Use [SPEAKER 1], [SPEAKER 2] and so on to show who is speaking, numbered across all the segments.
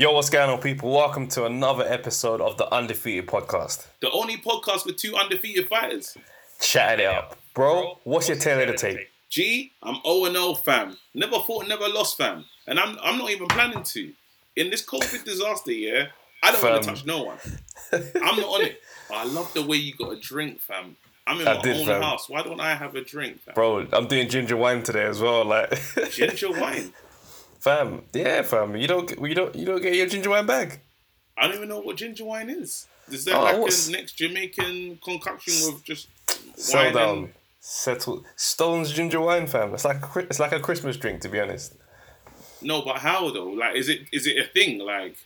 [SPEAKER 1] Yo, what's going on, people? Welcome to another episode of the Undefeated Podcast.
[SPEAKER 2] The only podcast with two undefeated fighters.
[SPEAKER 1] Chatting it up. Bro, what's your tail of the tape?
[SPEAKER 2] G, I'm 0 0 fam. Never fought, never lost fam. And I'm I'm not even planning to. In this COVID disaster, yeah, I don't want to touch no one. I'm not on it. But I love the way you got a drink, fam. I'm in
[SPEAKER 1] I
[SPEAKER 2] my
[SPEAKER 1] did,
[SPEAKER 2] own
[SPEAKER 1] fam.
[SPEAKER 2] house. Why don't I have a drink, fam?
[SPEAKER 1] Bro, I'm doing ginger wine today as well. Like,
[SPEAKER 2] Ginger wine.
[SPEAKER 1] Fam, yeah, fam. You don't, get- you don't, you don't get your ginger wine back.
[SPEAKER 2] I don't even know what ginger wine is. Is that
[SPEAKER 1] Oh,
[SPEAKER 2] like
[SPEAKER 1] what's-
[SPEAKER 2] a next Jamaican concoction with just
[SPEAKER 1] Settle
[SPEAKER 2] wine
[SPEAKER 1] down,
[SPEAKER 2] and
[SPEAKER 1] settle. Stones ginger wine, fam. It's like a, it's like a Christmas drink, to be honest.
[SPEAKER 2] No, but how though? Like, is it is it a thing? Like,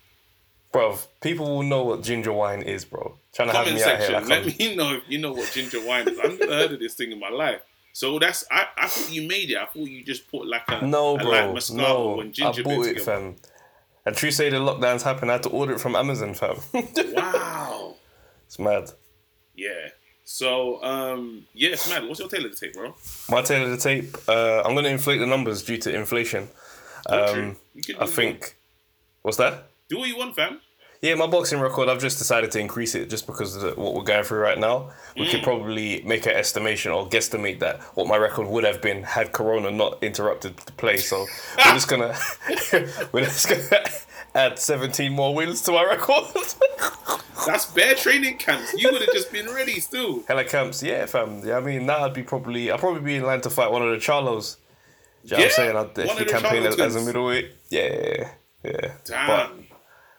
[SPEAKER 1] Bro, people will know what ginger wine is, bro. Trying to have me out here
[SPEAKER 2] section.
[SPEAKER 1] like
[SPEAKER 2] Let
[SPEAKER 1] I'm,
[SPEAKER 2] me know if you know what ginger wine is. I've never heard of this thing in my life. So that's I, I thought you made it. I thought you just put like a
[SPEAKER 1] No,
[SPEAKER 2] a light Moscato
[SPEAKER 1] no,
[SPEAKER 2] and
[SPEAKER 1] I bought it, fam. And true say the lockdowns happened, I had to order it from Amazon, fam.
[SPEAKER 2] Wow.
[SPEAKER 1] it's mad.
[SPEAKER 2] Yeah. So um yes, man. What's your tail of the tape, bro?
[SPEAKER 1] My tail of the tape. Uh, I'm going to inflate the numbers due to inflation. Um,
[SPEAKER 2] true.
[SPEAKER 1] I think. What's that?
[SPEAKER 2] do what you want, fam.
[SPEAKER 1] Yeah, my boxing record. I've just decided to increase it just because of the, what we're going through right now. We
[SPEAKER 2] Mm.
[SPEAKER 1] could probably make an estimation or guesstimate that what my record would have been had Corona not interrupted the play. So we're just gonna we're just gonna add 17 more wins to my record.
[SPEAKER 2] That's bare training camps. You would have just been ready still.
[SPEAKER 1] Hella camps, yeah, fam. Yeah, I mean, now I'd be probably, I'd probably be in line to fight one of the Charlos. You know what
[SPEAKER 2] Yeah,
[SPEAKER 1] I'm saying? I'd
[SPEAKER 2] one
[SPEAKER 1] definitely campaign as, as a middleweight. Yeah, yeah.
[SPEAKER 2] Damn.
[SPEAKER 1] But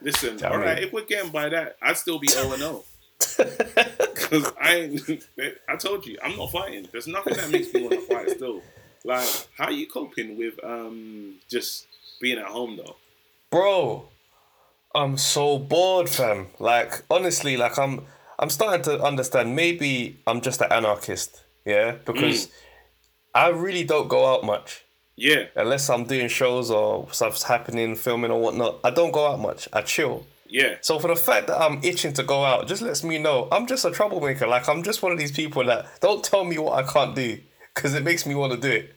[SPEAKER 2] Listen,
[SPEAKER 1] I
[SPEAKER 2] all right.
[SPEAKER 1] mean-
[SPEAKER 2] If we're getting by that, I'd still be 0 0. Because I I told you, I'm not fighting. There's nothing that makes me want to fight still. Like, how are you coping with um just being at home though?
[SPEAKER 1] bro, I'm so bored, fam. Like honestly, like I'm, I'm starting to understand. Maybe I'm just an anarchist. Yeah, because I really don't go out much.
[SPEAKER 2] Yeah,
[SPEAKER 1] Unless I'm doing shows or stuff's happening, filming or whatnot, I don't go out much. I chill.
[SPEAKER 2] yeah.
[SPEAKER 1] So for the fact that I'm itching to go out, just lets me know I'm just a troublemaker. Like I'm just one of these people that don't tell me what I can't do because it makes me want to do it.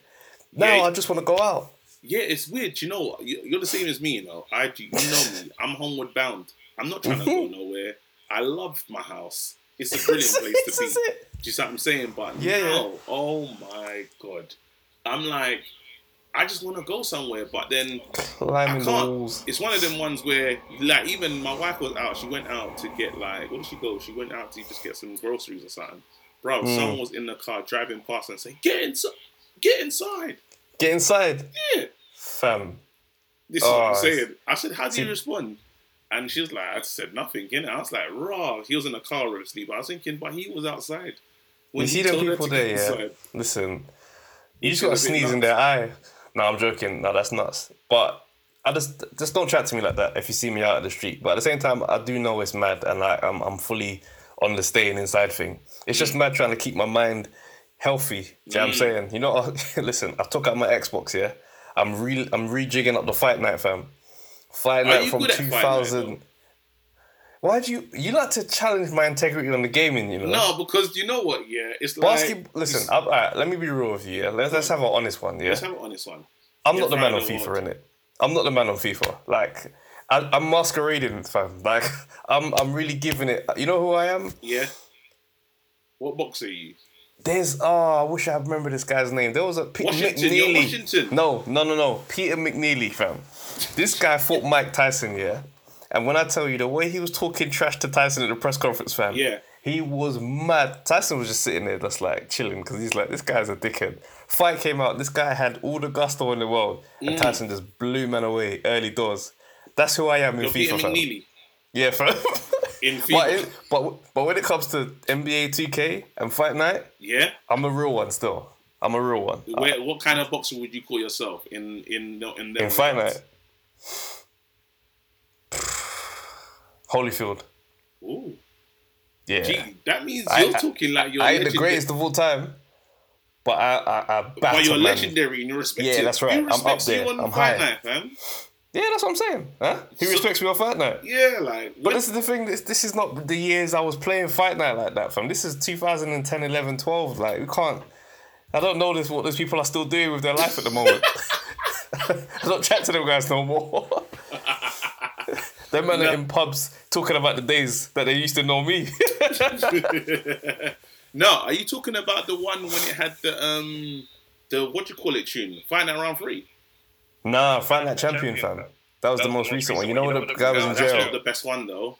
[SPEAKER 1] Now
[SPEAKER 2] Yeah.
[SPEAKER 1] I just want to go out.
[SPEAKER 2] Yeah, it's weird. You know, you- you're the same as me. You know, I you know me. I'm homeward bound. I'm not trying to go mm-hmm. nowhere. I love my house. It's a brilliant place to be. Do you see what I'm saying? But
[SPEAKER 1] Yeah,
[SPEAKER 2] now, oh my god, I'm like, I just want to go somewhere, but then I
[SPEAKER 1] Climbing the
[SPEAKER 2] can't.
[SPEAKER 1] walls.
[SPEAKER 2] It's one of them ones where, like, even my wife was out. She went out to get like, where did she go? She went out to just get some groceries or something. Bro,
[SPEAKER 1] Hmm.
[SPEAKER 2] someone was in the car driving past and saying, "Get inside, get inside."
[SPEAKER 1] Get inside,
[SPEAKER 2] Yeah,
[SPEAKER 1] fam.
[SPEAKER 2] this is what I'm
[SPEAKER 1] Oh,
[SPEAKER 2] saying. I said, "How do you respond?" And she was like, "I said nothing." You know, I was like, "Raw." He was in the car asleep. But I was thinking, but he was outside.
[SPEAKER 1] You
[SPEAKER 2] he
[SPEAKER 1] see
[SPEAKER 2] her
[SPEAKER 1] people there, yeah.
[SPEAKER 2] inside.
[SPEAKER 1] Listen, you just gotta
[SPEAKER 2] a
[SPEAKER 1] sneeze in their eye. No, I'm joking. No, that's nuts. But I just just don't chat to me like that if you see me out of the street. But at the same time, I do know it's mad, and like I'm I'm fully on the staying inside thing. It's just mad trying to keep my mind healthy. Do you know what I'm mm. saying? You know, listen, I took out my Xbox. Yeah, I'm re I'm rejigging up the fight night, fam. Fight night from
[SPEAKER 2] good at Fight Night,
[SPEAKER 1] 2000. Why do you you like to challenge my integrity on the gaming? You know.
[SPEAKER 2] No, because you know what? Yeah, it's like.
[SPEAKER 1] Basketball. Listen, I, alright, let me be real with you. Yeah? Let's, let's have an honest one. Yeah,
[SPEAKER 2] Let's have on this one.
[SPEAKER 1] I'm
[SPEAKER 2] Yeah,
[SPEAKER 1] not the man on FIFA,
[SPEAKER 2] in
[SPEAKER 1] it. I'm not the man on FIFA. Like, I, I'm masquerading, fam. Like, I'm I'm really giving it. You know who I am?
[SPEAKER 2] Yeah. What box are you?
[SPEAKER 1] There's oh, I wish I remember this guy's name. There was a Peter
[SPEAKER 2] Washington,
[SPEAKER 1] McNeeley.
[SPEAKER 2] Washington.
[SPEAKER 1] No, no, no, no. Peter McNeeley, fam. This guy fought Mike Tyson, yeah. And when I tell you the way he was talking trash to Tyson at the press conference, fam.
[SPEAKER 2] Yeah.
[SPEAKER 1] He was mad. Tyson was just sitting there, just like chilling, because he's like, this guy's a dickhead. Fight came out. This guy had all the gusto in the world, and
[SPEAKER 2] Mm.
[SPEAKER 1] Tyson just blew man away early doors. That's who I am in
[SPEAKER 2] You're
[SPEAKER 1] FIFA, fam. Yeah, fam.
[SPEAKER 2] in
[SPEAKER 1] but,
[SPEAKER 2] FIFA.
[SPEAKER 1] it, but but when it comes to NBA 2K and Fight Night,
[SPEAKER 2] yeah.
[SPEAKER 1] I'm a real one still. I'm a real one.
[SPEAKER 2] Where, what kind of boxer would you call yourself in in in, in,
[SPEAKER 1] in Fight? Night, Holyfield.
[SPEAKER 2] Ooh,
[SPEAKER 1] Yeah.
[SPEAKER 2] gee, that means you're
[SPEAKER 1] I-
[SPEAKER 2] talking like you're
[SPEAKER 1] I ain't the greatest of all time, but I I, I
[SPEAKER 2] But you're legendary and you're respected.
[SPEAKER 1] Yeah, that's right. I'm up there. I'm high.
[SPEAKER 2] Night?
[SPEAKER 1] Yeah, that's what I'm saying. Huh? Who
[SPEAKER 2] So-
[SPEAKER 1] respects me on Fight Night?
[SPEAKER 2] Yeah, like.
[SPEAKER 1] But this is the thing. This this is not the years I was playing Fight Night like that, fam. This is 2010, 11, 12. Like we can't. I don't know this what those people are still doing with their life at the moment. I don't chat to them guys no more. Them man are
[SPEAKER 2] No.
[SPEAKER 1] in pubs talking about the days that they used to know me.
[SPEAKER 2] no, are you talking about the one when it had the um the what do you call it tune? Fight Night round three.
[SPEAKER 1] nah, Fight Night champion, fam. That was the most recent one. You know when the guy was in jail.
[SPEAKER 2] That's not
[SPEAKER 1] jail?
[SPEAKER 2] the best one though.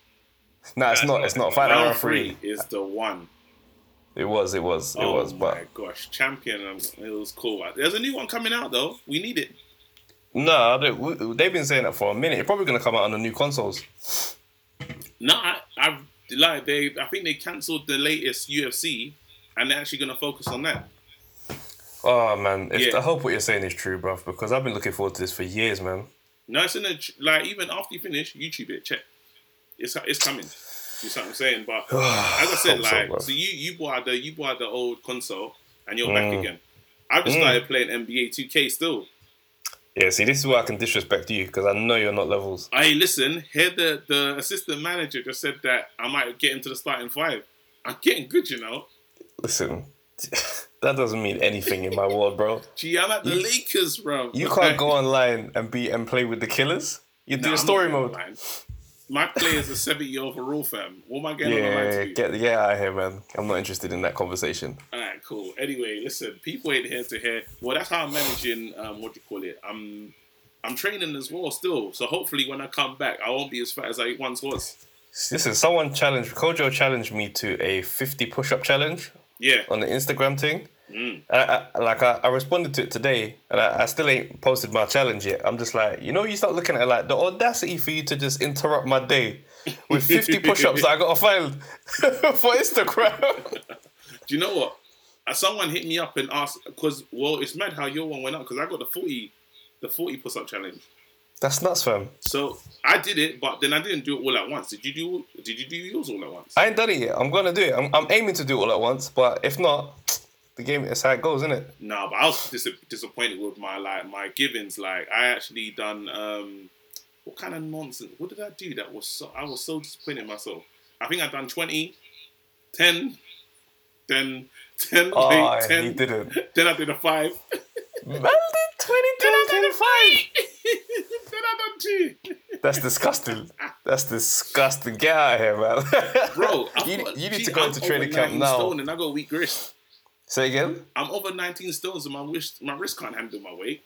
[SPEAKER 1] Nah, it's not. It's not. Fight Night
[SPEAKER 2] Round
[SPEAKER 1] round
[SPEAKER 2] three
[SPEAKER 1] three.
[SPEAKER 2] is the one.
[SPEAKER 1] It was. It was. It
[SPEAKER 2] oh
[SPEAKER 1] was.
[SPEAKER 2] my
[SPEAKER 1] But
[SPEAKER 2] gosh, champion! Um, it was cool. There's a new one coming out though. We need it.
[SPEAKER 1] Nah, they, they've been saying that for a minute. It's probably gonna come out on the new consoles.
[SPEAKER 2] No, I, I like they. I think they cancelled the latest UFC, and they're actually gonna focus on that.
[SPEAKER 1] Oh man, if,
[SPEAKER 2] Yeah.
[SPEAKER 1] I hope what you're saying is true, bruv, because I've been looking forward to this for years, man.
[SPEAKER 2] No, it's in a like even after you finish YouTube it, check. It's it's coming. You see what I'm saying? But as I said,
[SPEAKER 1] Hope so,
[SPEAKER 2] like so, you you bought the you bought the old console and you're back
[SPEAKER 1] Mm.
[SPEAKER 2] again. I've just
[SPEAKER 1] Mm.
[SPEAKER 2] started playing NBA 2K still.
[SPEAKER 1] Yeah, see, this is where I can disrespect you because I know you're not levels.
[SPEAKER 2] Hey, listen, here the the assistant manager just said that I might get into the starting five. I'm getting good, you know.
[SPEAKER 1] Listen, that doesn't mean anything in my world, bro.
[SPEAKER 2] Gee, I'm at the
[SPEAKER 1] You-
[SPEAKER 2] Lakers, bro.
[SPEAKER 1] You can't go online and be and play with the killers. You do
[SPEAKER 2] Nah,
[SPEAKER 1] a story mode.
[SPEAKER 2] online. My player's a 70 overall fam. What am I getting
[SPEAKER 1] Yeah,
[SPEAKER 2] to do?
[SPEAKER 1] get get out of here, man. I'm not interested in that conversation.
[SPEAKER 2] All right, cool. Anyway, listen, people ain't here to hear. Well, that's how I'm managing. Um, what do you call it? I'm, I'm training as well still. So hopefully, when I come back, I won't be as fat as I once was.
[SPEAKER 1] Listen, someone challenged Kojo challenged me to a 50 push-up challenge
[SPEAKER 2] Yeah.
[SPEAKER 1] on the Instagram thing.
[SPEAKER 2] Mm.
[SPEAKER 1] I, I, like I, I responded to it today, and I, I still ain't posted my challenge yet. I'm just like, you know, you start looking at it like the audacity for you to just interrupt my day with 50 push-ups that I got to find for Instagram.
[SPEAKER 2] Do you know what? Uh, someone hit me up and asked because well, it's mad how your one went up because I got the 40, the 40 push up challenge.
[SPEAKER 1] That's nuts, fam.
[SPEAKER 2] So I did it, but then I didn't do it all at once. Did you do? Did you do yours all at once?
[SPEAKER 1] I ain't done it yet. I'm gonna do it. I'm, I'm aiming to do it all at once, but if not, the game is how it goes, isn't it?
[SPEAKER 2] No, but I was dis- disappointed with my like my givings. Like I actually done um, what kind of nonsense? What did I do? That was so I was so disappointed in myself. I think I done 20, 10, then 10,
[SPEAKER 1] Oh, he
[SPEAKER 2] 10,
[SPEAKER 1] didn't.
[SPEAKER 2] then I did a five,
[SPEAKER 1] Man did 22, 25.
[SPEAKER 2] then I done two.
[SPEAKER 1] That's disgusting. That's disgusting. Get out of here, man.
[SPEAKER 2] Bro,
[SPEAKER 1] you,
[SPEAKER 2] got-
[SPEAKER 1] you need to go
[SPEAKER 2] I'm
[SPEAKER 1] into training camp now.
[SPEAKER 2] And I got weak wrist.
[SPEAKER 1] Say again?
[SPEAKER 2] I'm over 19 stones and my wrist, my wrist can't handle my weight.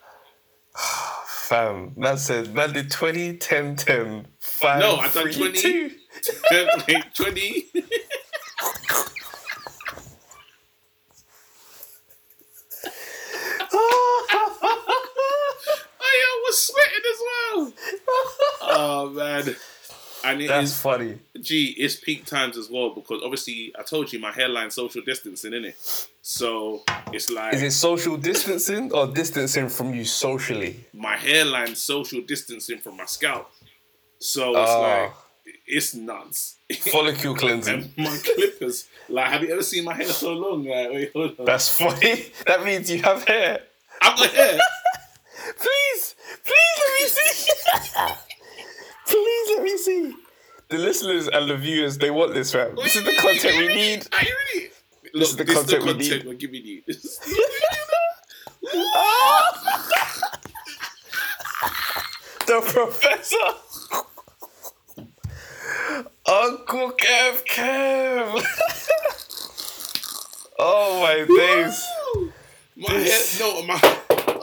[SPEAKER 1] Fam, man said, man did 20, 10, 10, 5,
[SPEAKER 2] No, I done
[SPEAKER 1] 3,
[SPEAKER 2] 20.
[SPEAKER 1] 2.
[SPEAKER 2] Wait, 20. I was sweating as well. Oh man. And it
[SPEAKER 1] That's
[SPEAKER 2] is-
[SPEAKER 1] funny.
[SPEAKER 2] gee, it's peak times as well because obviously I told you my hairline social distancing in it. So it's like
[SPEAKER 1] Is it social distancing or distancing from you socially?
[SPEAKER 2] my hairline social distancing from my scalp. So it's
[SPEAKER 1] Ah.
[SPEAKER 2] like it's nuts.
[SPEAKER 1] Follicle cleansing.
[SPEAKER 2] and my clippers. Like, have you ever seen my hair so long? Like, wait, hold on.
[SPEAKER 1] That's funny. That means you have hair.
[SPEAKER 2] I've got hair.
[SPEAKER 1] Please, please let me see. Please let me see. The listeners and the viewers, they want this, fam. This is the content we need.
[SPEAKER 2] Are you ready? Look,
[SPEAKER 1] is the
[SPEAKER 2] this is the
[SPEAKER 1] content we need.
[SPEAKER 2] we're giving you.
[SPEAKER 1] The professor. Uncle Kev Kev. oh my days.
[SPEAKER 2] my head, no, my.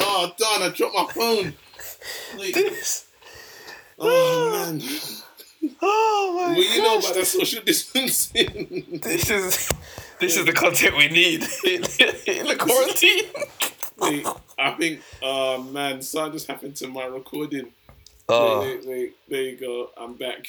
[SPEAKER 2] Oh, darn! I dropped my phone. Wait.
[SPEAKER 1] This.
[SPEAKER 2] Oh man.
[SPEAKER 1] Oh my
[SPEAKER 2] Well, you know about that social distancing.
[SPEAKER 1] This is this is the content we need in, in the quarantine.
[SPEAKER 2] wait, I think. Oh man, something just happened to my recording.
[SPEAKER 1] Oh,
[SPEAKER 2] Wait, wait, wait. There you go. I'm back.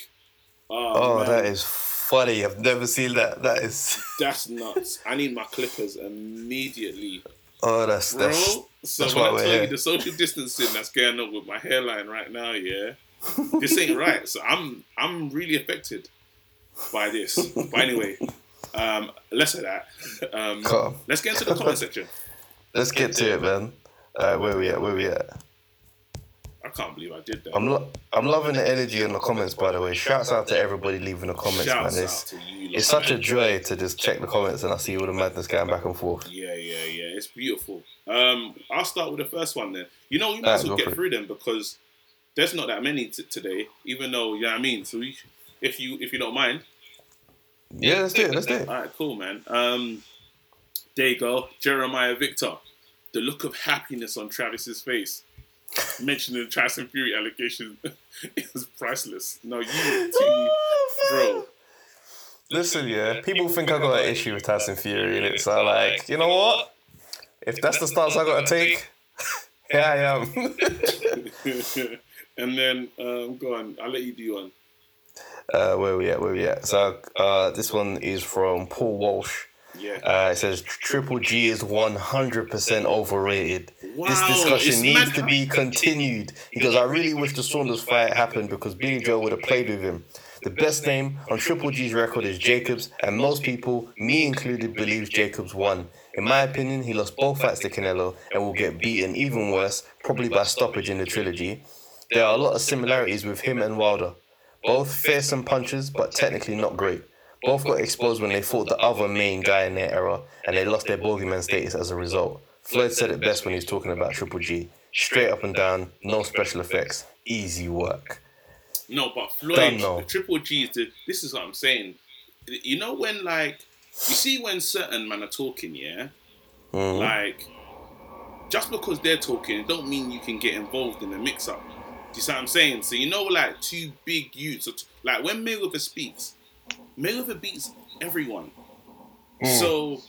[SPEAKER 2] Uh, oh,
[SPEAKER 1] oh,
[SPEAKER 2] man.
[SPEAKER 1] that is funny. I've never seen that. That is.
[SPEAKER 2] That's nuts. I need my clippers immediately.
[SPEAKER 1] Oh, that's
[SPEAKER 2] Bro,
[SPEAKER 1] that's.
[SPEAKER 2] so
[SPEAKER 1] that's
[SPEAKER 2] when
[SPEAKER 1] why
[SPEAKER 2] I
[SPEAKER 1] we're
[SPEAKER 2] tell you the social distancing that's going on with my hairline right now, yeah, this ain't right. So I'm I'm really affected by this. But anyway, um, less of that. Um,
[SPEAKER 1] Calm.
[SPEAKER 2] let's get into the comment section.
[SPEAKER 1] Let's get to it, man. Alright, where we at? Where we at?
[SPEAKER 2] I can't believe I did that.
[SPEAKER 1] I'm lo- I'm loving the energy in the comments, by the way. Shouts out to everybody leaving the comments,
[SPEAKER 2] Shouts
[SPEAKER 1] man.
[SPEAKER 2] out
[SPEAKER 1] It's,
[SPEAKER 2] to you.
[SPEAKER 1] it's such a joy to just check the comments and I see all the madness going back and forth.
[SPEAKER 2] Yeah, yeah, yeah. It's beautiful. Um, I'll start with the first one then. You know, we might as well get through them because there's not that many t- today. Even though, you know what I mean. So we, if you if you don't mind,
[SPEAKER 1] Yeah, let's do it. Let's do it.
[SPEAKER 2] all right, cool, man. Um, there you go, Jeremiah Victor. The look of happiness on Travis's face, mentioning the Tyson Fury allegation, is priceless. No, you too, bro.
[SPEAKER 1] Listen, yeah, people think I've got an issue with Tyson Fury, and it's uh, like, you know what? If that's the stance I got to take, here I am.
[SPEAKER 2] And then um, go on. I'll let you do one.
[SPEAKER 1] uh, where we at? Where we at? So uh, this one is from Paul Walsh.
[SPEAKER 2] Yeah.
[SPEAKER 1] Uh, it says Triple G is 100% overrated.
[SPEAKER 2] Wow,
[SPEAKER 1] this discussion needs
[SPEAKER 2] mad-
[SPEAKER 1] to be continued. because I really wish the Saunders fight happened because Billy Joe would have played with him. The best name on Triple G's record is Jacobs, and most people, me included, believes Jacobs won. In my opinion, he lost both fights to Canelo and will get beaten even worse, probably by stoppage in the trilogy. There are a lot of similarities with him and Wilder. Both fearsome punchers, but technically not great. Both got exposed when they fought the other main guy in their era, and they lost their bogeyman status as a result. Floyd said it best when he was talking about Triple G. Straight up and down, no special effects, easy work.
[SPEAKER 2] No, but Floyd. Triple G is the. This is what I'm saying. You know when like you see when certain men are talking, yeah,
[SPEAKER 1] Mhm.
[SPEAKER 2] like just because they're talking, it don't mean you can get involved in the mix-up. Do you see what I'm saying? So you know, like two big youths, are t- like when Mayweather speaks, Mayweather beats everyone. Hmm. So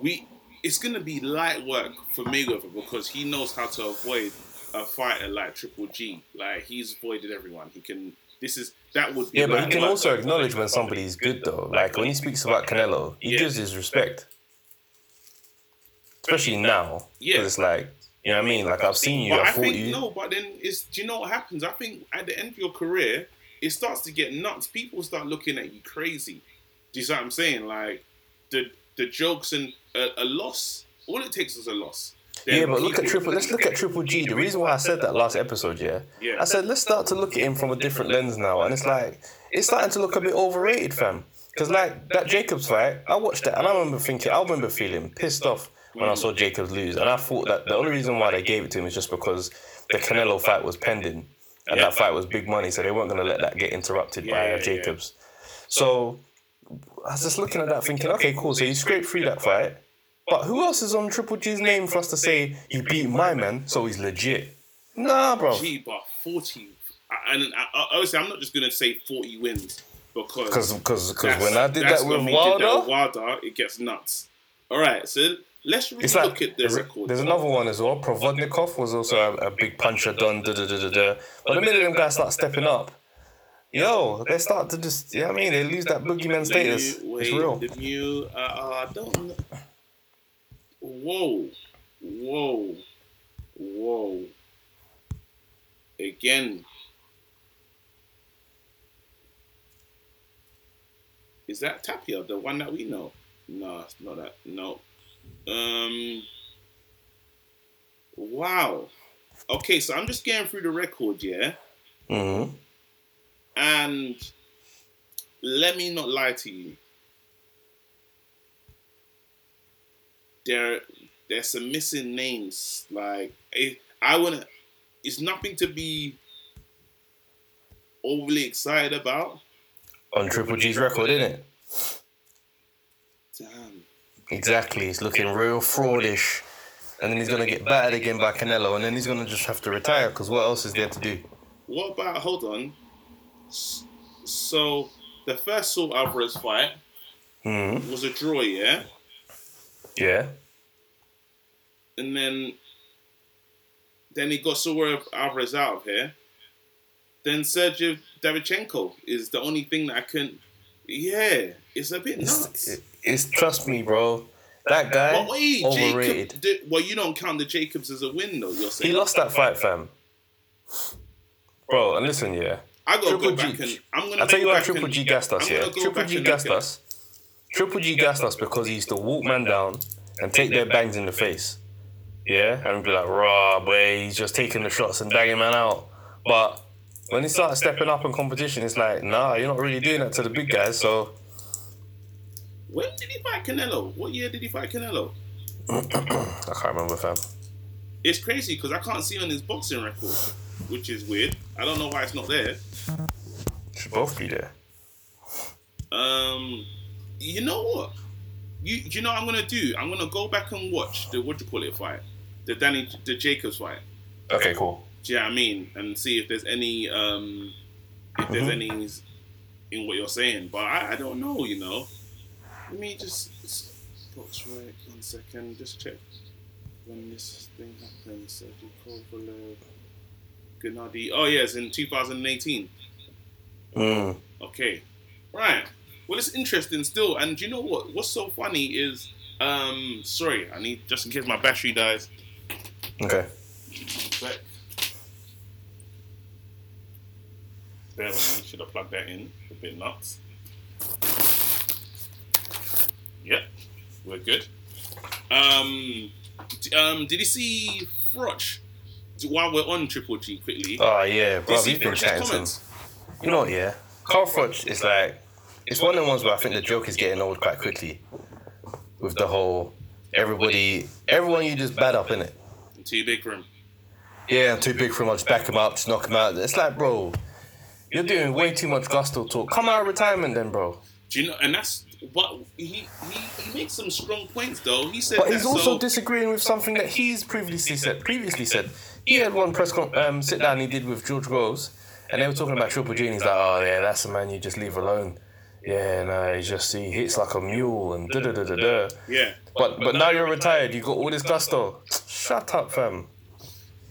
[SPEAKER 2] we, it's gonna be light work for Mayweather because he knows how to avoid a fighter like Triple G. Like he's avoided everyone. He can. This is that would be
[SPEAKER 1] Yeah, but he can also acknowledge when somebody's good, though. Like when he speaks about Canelo, he
[SPEAKER 2] Yeah.
[SPEAKER 1] gives his respect. Especially now.
[SPEAKER 2] Yeah.
[SPEAKER 1] It's like, you know what I mean? Like, I've seen you,
[SPEAKER 2] But
[SPEAKER 1] I
[SPEAKER 2] I
[SPEAKER 1] fought
[SPEAKER 2] think
[SPEAKER 1] you.
[SPEAKER 2] no, but then it's do you know what happens? I think at the end of your career, it starts to get nuts. People start looking at you crazy. Do you see what I'm saying? Like the the jokes and a, a loss. All it takes is a loss. Then
[SPEAKER 1] Yeah, but look at Triple. Let's look at Triple G. The reason why I said that last episode, yeah,
[SPEAKER 2] Yeah.
[SPEAKER 1] I said let's start to look at him from a different lens now, and it's like it's starting to look a bit overrated, fam. Because like that Jacobs fight, I watched that, and I remember thinking, I remember feeling pissed off when I saw Jacobs lose, and I thought that the only reason why they gave it to him is just because the Canelo fight was pending, and
[SPEAKER 2] Yeah.
[SPEAKER 1] that fight was big money, so they weren't gonna let that get interrupted
[SPEAKER 2] Yeah,
[SPEAKER 1] by uh. Jacobs. So I was just looking at that, thinking, okay, cool. So you scraped through that fight. But who else is on Triple G's name for us to say he beat my man, so he's legit? Nah, bro.
[SPEAKER 2] Gee, but forty. And obviously, I'm not just gonna say forty wins because
[SPEAKER 1] Because because when I did that with
[SPEAKER 2] we did that
[SPEAKER 1] Wilder,
[SPEAKER 2] Wilder, it gets nuts. All right, so let's really
[SPEAKER 1] like
[SPEAKER 2] look at the record.
[SPEAKER 1] there's another one as well. Provodnikov was also a, a big puncher, done da da da da da. But the minute them guys start stepping up, yo, they start to just, yeah, I mean, they lose that boogeyman status. It's real.
[SPEAKER 2] The new, uh, uh, I don't know. Whoa, whoa, whoa. Again. Is that Tapia, the one that we know? No, it's not that. No. Um. Wow. Okay, so I'm just getting through the record, yeah?
[SPEAKER 1] hmm
[SPEAKER 2] And let me not lie to you. There, there's some missing names. Like it, I wouldn't. It's nothing to be overly excited about.
[SPEAKER 1] On Triple G's record, isn't it?
[SPEAKER 2] Damn.
[SPEAKER 1] Exactly. He's looking real fraudish. And then he's going to get battered again by Canelo, and then he's going to just have to retire because what else is there to do?
[SPEAKER 2] What about? Hold on. So the first Saul Alvarez fight
[SPEAKER 1] hmm
[SPEAKER 2] was a draw, yeah,
[SPEAKER 1] Yeah.
[SPEAKER 2] and then then he got Saul Alvarez out of here. Then Sergey Derevyanchenko is the only thing that I can. Yeah, it's a bit
[SPEAKER 1] It's,
[SPEAKER 2] nuts.
[SPEAKER 1] it- it's trust me, bro. That guy
[SPEAKER 2] But wait,
[SPEAKER 1] overrated.
[SPEAKER 2] Jacob. Did, well, you don't count the Jacobs as a win, though. You're saying
[SPEAKER 1] He lost that fight, fam. Bro, and listen, yeah.
[SPEAKER 2] I gotta
[SPEAKER 1] Triple
[SPEAKER 2] go back
[SPEAKER 1] G.
[SPEAKER 2] and I'm gonna.
[SPEAKER 1] I'll tell you why Triple G gassed us, yeah. Triple G gassed us. Triple G gassed us because he used to walk man down and take their bangs in the face. Yeah? And be like, raw, boy, he's just taking the shots and dagging man out. But when he started stepping up in competition, it's like, nah, you're not really doing that to the big guys, so
[SPEAKER 2] When did he fight Canelo? What year did he fight Canelo?
[SPEAKER 1] I can't remember, fam.
[SPEAKER 2] It's crazy because I can't see on his boxing record. which is weird. I don't know why it's not there.
[SPEAKER 1] Should both be there.
[SPEAKER 2] Um, you know what? You you know what I'm gonna do? I'm gonna go back and watch the what do you call it fight, the Danny the Jacobs fight.
[SPEAKER 1] Okay, cool.
[SPEAKER 2] Do you know what I mean? And see if there's any um if there's
[SPEAKER 1] Mhm.
[SPEAKER 2] any in what you're saying. But I, I don't know, you know. Let me just box right one second, just check when this thing happened. Sergey Kovalev, Gennady. Oh yes, in 2018.
[SPEAKER 1] Mm.
[SPEAKER 2] Okay. Right. Well, it's interesting still. And do you know what? What's so funny is, um, sorry, I need just in case my battery dies.
[SPEAKER 1] Okay.
[SPEAKER 2] Sec. Bear with me. Should have plugged that in. A bit nuts. Yep, we're good. Um, d- um, did you see Froch? While we're on Triple G, quickly.
[SPEAKER 1] Oh yeah, bro. he's been chatting since. You know what? Yeah. Carl Froch is like, it's one of the ones where I think the joke is getting old quite quickly. With the whole everybody, everyone you just bad up in it.
[SPEAKER 2] Too big for him.
[SPEAKER 1] Yeah, I'm too big for him. I'll just back him up, just knock him out. It's like, bro, you're doing way too much gusto talk. Come out of retirement then, bro.
[SPEAKER 2] Do you know? And that's what he he, he makes some strong points though. He said
[SPEAKER 1] But he's also
[SPEAKER 2] so,
[SPEAKER 1] disagreeing with something that he's previously said. Previously said he had one press con- um, sit down he did with George Groves, and they were talking about Triple G, and he's like, "Oh yeah, that's a man you just leave alone." Yeah, no, he just he hits like a mule and da da da da da.
[SPEAKER 2] yeah.
[SPEAKER 1] But but now you're retired, you got all this gusto. Shut up, fam.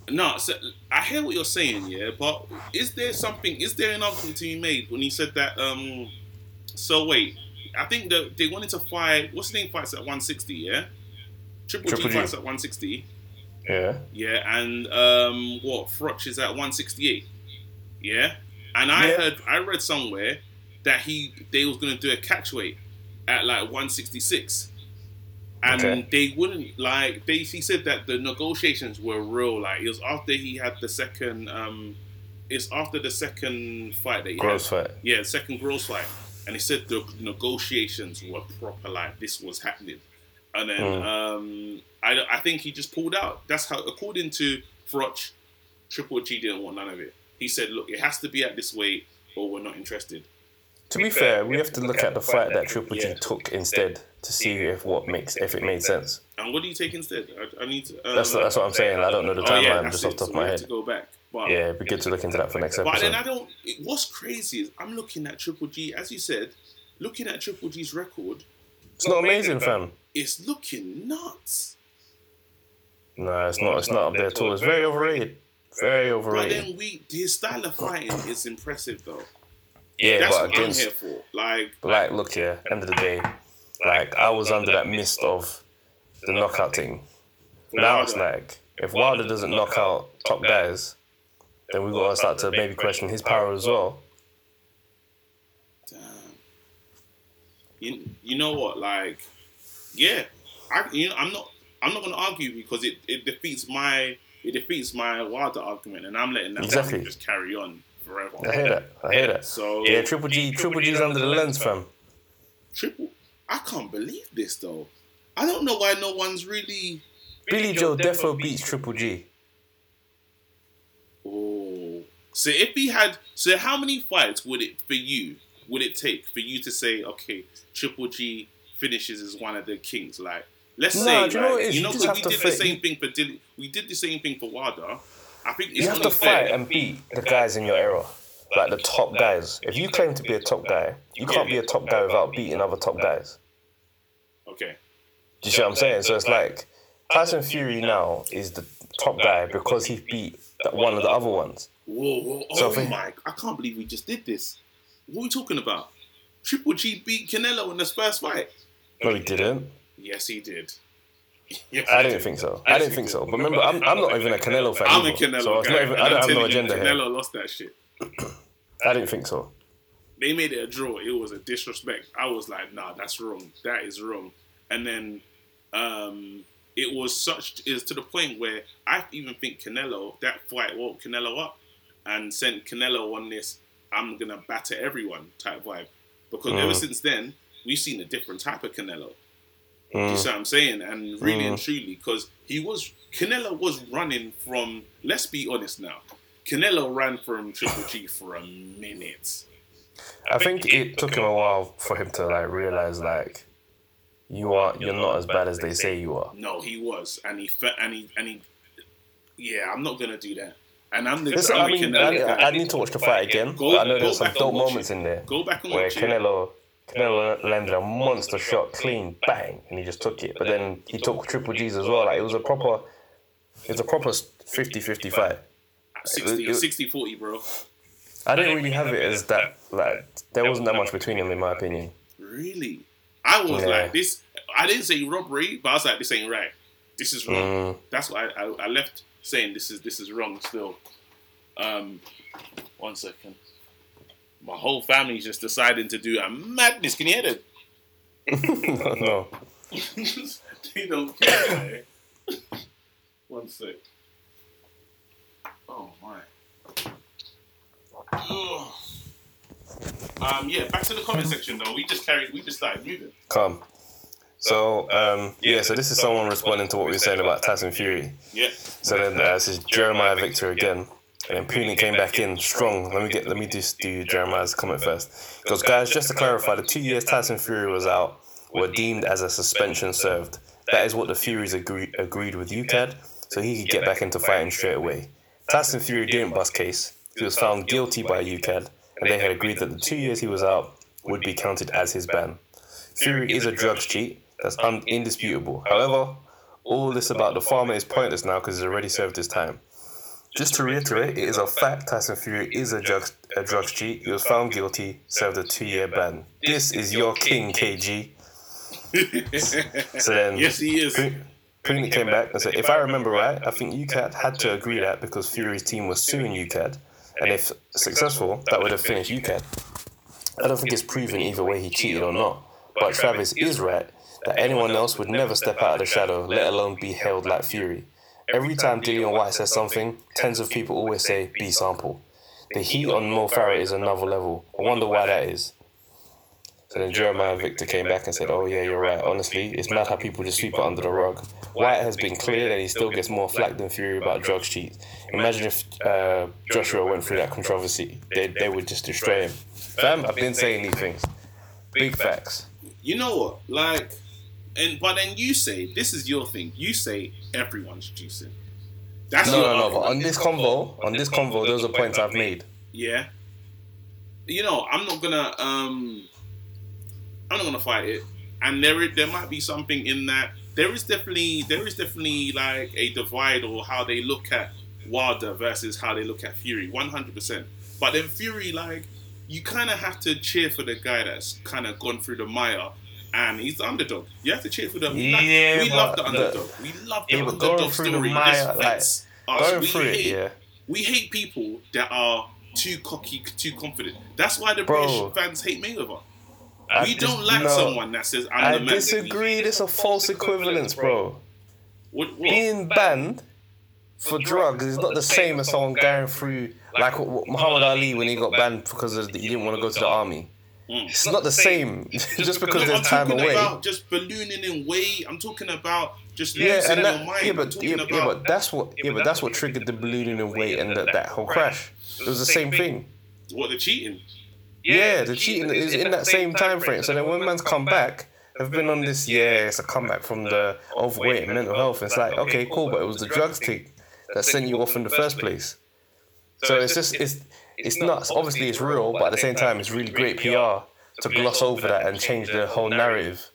[SPEAKER 2] No, so I hear what you're saying, yeah, but is there something? Is there an argument to be made when he said that? Um, so wait, I think that they wanted to fight. What's the name? Fights at 160, yeah. Triple,
[SPEAKER 1] Triple
[SPEAKER 2] G,
[SPEAKER 1] G.
[SPEAKER 2] fights at 160,
[SPEAKER 1] Yeah.
[SPEAKER 2] yeah, and um, what Froch is at 168, yeah. And I
[SPEAKER 1] Yeah.
[SPEAKER 2] heard, I read somewhere that he they was gonna do a catch weight at like 166. And
[SPEAKER 1] Okay.
[SPEAKER 2] they wouldn't like they. He said that the negotiations were real. Like it was after he had the second. um It's after the second fight that he
[SPEAKER 1] Groves
[SPEAKER 2] had.
[SPEAKER 1] fight.
[SPEAKER 2] Yeah, second Groves fight, and he said the negotiations were proper. Like this was happening, and then
[SPEAKER 1] Mm.
[SPEAKER 2] um I I think he just pulled out. That's how, according to Froch, Triple G didn't want none of it. He said, "Look, it has to be at this weight, or we're not interested."
[SPEAKER 1] To be fair, we have to look at the fight that Triple G took instead to see if what makes if it made sense.
[SPEAKER 2] And what do you take instead? I, I need to. Um,
[SPEAKER 1] That's that's what I'm saying. I don't know the
[SPEAKER 2] oh, yeah,
[SPEAKER 1] timeline
[SPEAKER 2] that's
[SPEAKER 1] just off
[SPEAKER 2] it.
[SPEAKER 1] the top
[SPEAKER 2] So
[SPEAKER 1] of my
[SPEAKER 2] have
[SPEAKER 1] head.
[SPEAKER 2] to go back. But,
[SPEAKER 1] Yeah, it'd be good to look into that for next episode.
[SPEAKER 2] But then I don't. it- What's crazy is I'm looking at Triple G, as you said, looking at Triple G's record.
[SPEAKER 1] It's not amazing, fam.
[SPEAKER 2] It's looking nuts.
[SPEAKER 1] No, it's not. It's not up there at all. It's very overrated. Very overrated.
[SPEAKER 2] But then we, his style of fighting is impressive though.
[SPEAKER 1] Yeah,
[SPEAKER 2] That's
[SPEAKER 1] but
[SPEAKER 2] what I'm here for. Like,
[SPEAKER 1] like, look here, end of the day, like I was under that mist of the knockout thing. Now it's like if Wilder doesn't knock out top guys, then we gotta start to maybe question his power as well.
[SPEAKER 2] damn. You, you know what? Like, yeah, I you know I'm not I'm not gonna argue because it, it defeats my it defeats my Wilder argument, and I'm letting that
[SPEAKER 1] Exactly.
[SPEAKER 2] just carry on forever.
[SPEAKER 1] I hear that. I hear that.
[SPEAKER 2] So
[SPEAKER 1] Yeah, Triple G, Triple G's under the lens, fam.
[SPEAKER 2] triple. I can't believe this though. I don't know why no one's really.
[SPEAKER 1] Billy Joe defo beats Triple G.
[SPEAKER 2] Oh, so if he had, so how many fights would it for you? Would it take for you to say, okay, Triple G finishes as one of the kings? Like, let's
[SPEAKER 1] Nah,
[SPEAKER 2] say,
[SPEAKER 1] you know
[SPEAKER 2] like,
[SPEAKER 1] is?
[SPEAKER 2] you
[SPEAKER 1] You
[SPEAKER 2] know,
[SPEAKER 1] have
[SPEAKER 2] we
[SPEAKER 1] to
[SPEAKER 2] did the
[SPEAKER 1] fit-
[SPEAKER 2] same thing for Dilly. We did the same thing for Wilder. I think it's
[SPEAKER 1] You have to fight and beat the guys in your era. Like the top guys. If you claim to be a top guy, you can't be a top guy without beating other top guys.
[SPEAKER 2] Okay.
[SPEAKER 1] Do you see what I'm saying? So it's like Tyson Fury now is the top guy because he beat one of the other ones.
[SPEAKER 2] Whoa, whoa. Oh
[SPEAKER 1] So
[SPEAKER 2] my! I can't believe we just did this. What are we talking about? Triple G beat Canelo in this first fight.
[SPEAKER 1] No, he didn't.
[SPEAKER 2] Yes, he did. Yes,
[SPEAKER 1] I didn't
[SPEAKER 2] did.
[SPEAKER 1] think so. I didn't think so. But remember, I'm, I'm not even a Canelo fan.
[SPEAKER 2] I'm a
[SPEAKER 1] either.
[SPEAKER 2] Canelo
[SPEAKER 1] So
[SPEAKER 2] guy.
[SPEAKER 1] even, I don't have no agenda here.
[SPEAKER 2] Canelo lost that shit.
[SPEAKER 1] I didn't think so.
[SPEAKER 2] They made it a draw. It was a disrespect. I was like, nah, that's wrong. That is wrong. And then um, it was such is to the point where I even think Canelo that fight woke Canelo up and sent Canelo on this I'm gonna batter everyone type vibe because ever
[SPEAKER 1] Mm.
[SPEAKER 2] since then we've seen a different type of Canelo. Do you
[SPEAKER 1] Mm.
[SPEAKER 2] see what I'm saying? And really and
[SPEAKER 1] Mm.
[SPEAKER 2] truly, because he was Canelo was running from. Let's be honest now. Canelo ran from Triple G for a minute.
[SPEAKER 1] I think it took him a while for him to like realize like you are you're not as bad as they say you are.
[SPEAKER 2] No, he was, and he fe- and he and he. Yeah, I'm not gonna do that. And I'm the.
[SPEAKER 1] Listen,
[SPEAKER 2] I'm
[SPEAKER 1] I mean, I,
[SPEAKER 2] guy.
[SPEAKER 1] I need to watch the fight again.
[SPEAKER 2] Go-
[SPEAKER 1] I know there's some dope moments
[SPEAKER 2] it.
[SPEAKER 1] in there
[SPEAKER 2] Go back and
[SPEAKER 1] where
[SPEAKER 2] watch it.
[SPEAKER 1] Canelo Canelo landed a monster shot, clean, bang, and he just took it. But then he took Triple G's as well. Like it was a proper, it was a proper 50-50 fight.
[SPEAKER 2] 60,
[SPEAKER 1] it-
[SPEAKER 2] 60 40, bro.
[SPEAKER 1] I didn't really have it as that. Like there wasn't that much between them, in my opinion.
[SPEAKER 2] Really? I was
[SPEAKER 1] Yeah.
[SPEAKER 2] like this. I didn't say robbery, but I was like, this ain't right. This is wrong.
[SPEAKER 1] Mm.
[SPEAKER 2] That's why I, I, I left saying this is this is wrong. Still, um, one second. My whole family's just deciding to do a madness. Can you hear them?
[SPEAKER 1] no.
[SPEAKER 2] they don't care. eh? One sec. Oh my. Ugh. Um, yeah, back to the comment section though. We just carried, we just started moving.
[SPEAKER 1] Come. So um, yeah, so this is someone responding to what we were saying about Tyson Fury.
[SPEAKER 2] Yeah.
[SPEAKER 1] So then uh, this is Jeremiah Victor again. And then Puni came back in strong. Let me get let me just do Jeremiah's comment first. Because guys, just to clarify, the two years Tyson Fury was out were deemed as a suspension served. That is what the Furies agree, agreed with UKAD, so he could get back into fighting straight away. Tyson Fury didn't bust case. He was found guilty by UKAD, and they had agreed that the two years he was out would be counted as his ban. Fury is a drugs cheat. That's un- indisputable. However, all this about the farmer is pointless now because he's already served his time. Just to reiterate, it is a fact Tyson Fury is a drug, a drugs cheat. He was found guilty, served a two year ban. This is your king, KG. So then,
[SPEAKER 2] yes, he is.
[SPEAKER 1] Pu- came back and said, if I remember right, I think UKAD had to agree that because Fury's team was suing UKAD, and if successful, that would have finished UKAD. I don't think it's proven either way he cheated or not, but Travis is right that anyone else would never step out of the shadow, let alone be hailed like Fury. Every time Dillian Whyte says something, tens of people always say B sample. The heat on Mo Farah is another level. I wonder why that is. So then Jeremiah Victor came back and said, Oh, yeah, you're right. Honestly, it's mad how people just sweep it under the rug. Whyte has been cleared and he still gets more flack than Fury about drugs cheats. Imagine if uh, Joshua went through that controversy. They, they would just destroy him. Fam, I've been saying these things. Big facts.
[SPEAKER 2] You know what? Like, and but then you say this is your thing. You say everyone's juicing. That's
[SPEAKER 1] No, no, no. But on this convo, on this convo, those are points I've made.
[SPEAKER 2] Yeah. You know, I'm not gonna um I'm not gonna fight it. And there there might be something in that there is definitely there is definitely like a divide or how they look at Wilder versus how they look at Fury, one hundred percent. But then Fury, like, you kinda have to cheer for the guy that's kinda gone through the mire and he's the underdog. You have to cheer for them. we like- we love the
[SPEAKER 1] but the-
[SPEAKER 2] underdog. we love the
[SPEAKER 1] Yeah, but
[SPEAKER 2] underdog
[SPEAKER 1] going through the
[SPEAKER 2] story.
[SPEAKER 1] mire,
[SPEAKER 2] This
[SPEAKER 1] like,
[SPEAKER 2] fits us.
[SPEAKER 1] Going
[SPEAKER 2] We
[SPEAKER 1] through it,
[SPEAKER 2] hate-
[SPEAKER 1] yeah.
[SPEAKER 2] we hate people that are too cocky, too confident. That's why the
[SPEAKER 1] Bro.
[SPEAKER 2] British fans hate Mayweather.
[SPEAKER 1] I
[SPEAKER 2] we don't like
[SPEAKER 1] no,
[SPEAKER 2] someone that says I'm
[SPEAKER 1] I
[SPEAKER 2] the man.
[SPEAKER 1] disagree. This is a false equivalence, bro.
[SPEAKER 2] What, what?
[SPEAKER 1] being banned for drugs is not the same as someone going through like what- what Muhammad Ali when he got banned because of the, he didn't want to go to the army.
[SPEAKER 2] Mm.
[SPEAKER 1] It's not the same. just because
[SPEAKER 2] No,
[SPEAKER 1] there's
[SPEAKER 2] I'm
[SPEAKER 1] time
[SPEAKER 2] talking
[SPEAKER 1] away.
[SPEAKER 2] about just ballooning in weight. I'm talking about just
[SPEAKER 1] Yeah,
[SPEAKER 2] losing
[SPEAKER 1] and
[SPEAKER 2] your
[SPEAKER 1] that,
[SPEAKER 2] mind.
[SPEAKER 1] yeah,
[SPEAKER 2] I'm
[SPEAKER 1] but yeah,
[SPEAKER 2] about
[SPEAKER 1] yeah, but that's what yeah, but that's what triggered the ballooning in weight and that, that whole crash. It was the same thing.
[SPEAKER 2] what the cheating.
[SPEAKER 1] Yeah, the cheating is in that same time frame. So then when man's come back, they've been on this. Yeah, it's a comeback from the overweight and mental health. It's like okay, cool, but it was the drugs thing that sent you off in the first place. So it's just it's it's nuts. Obviously, it's real, but at the same time, it's really great PR to gloss over that and change the whole narrative.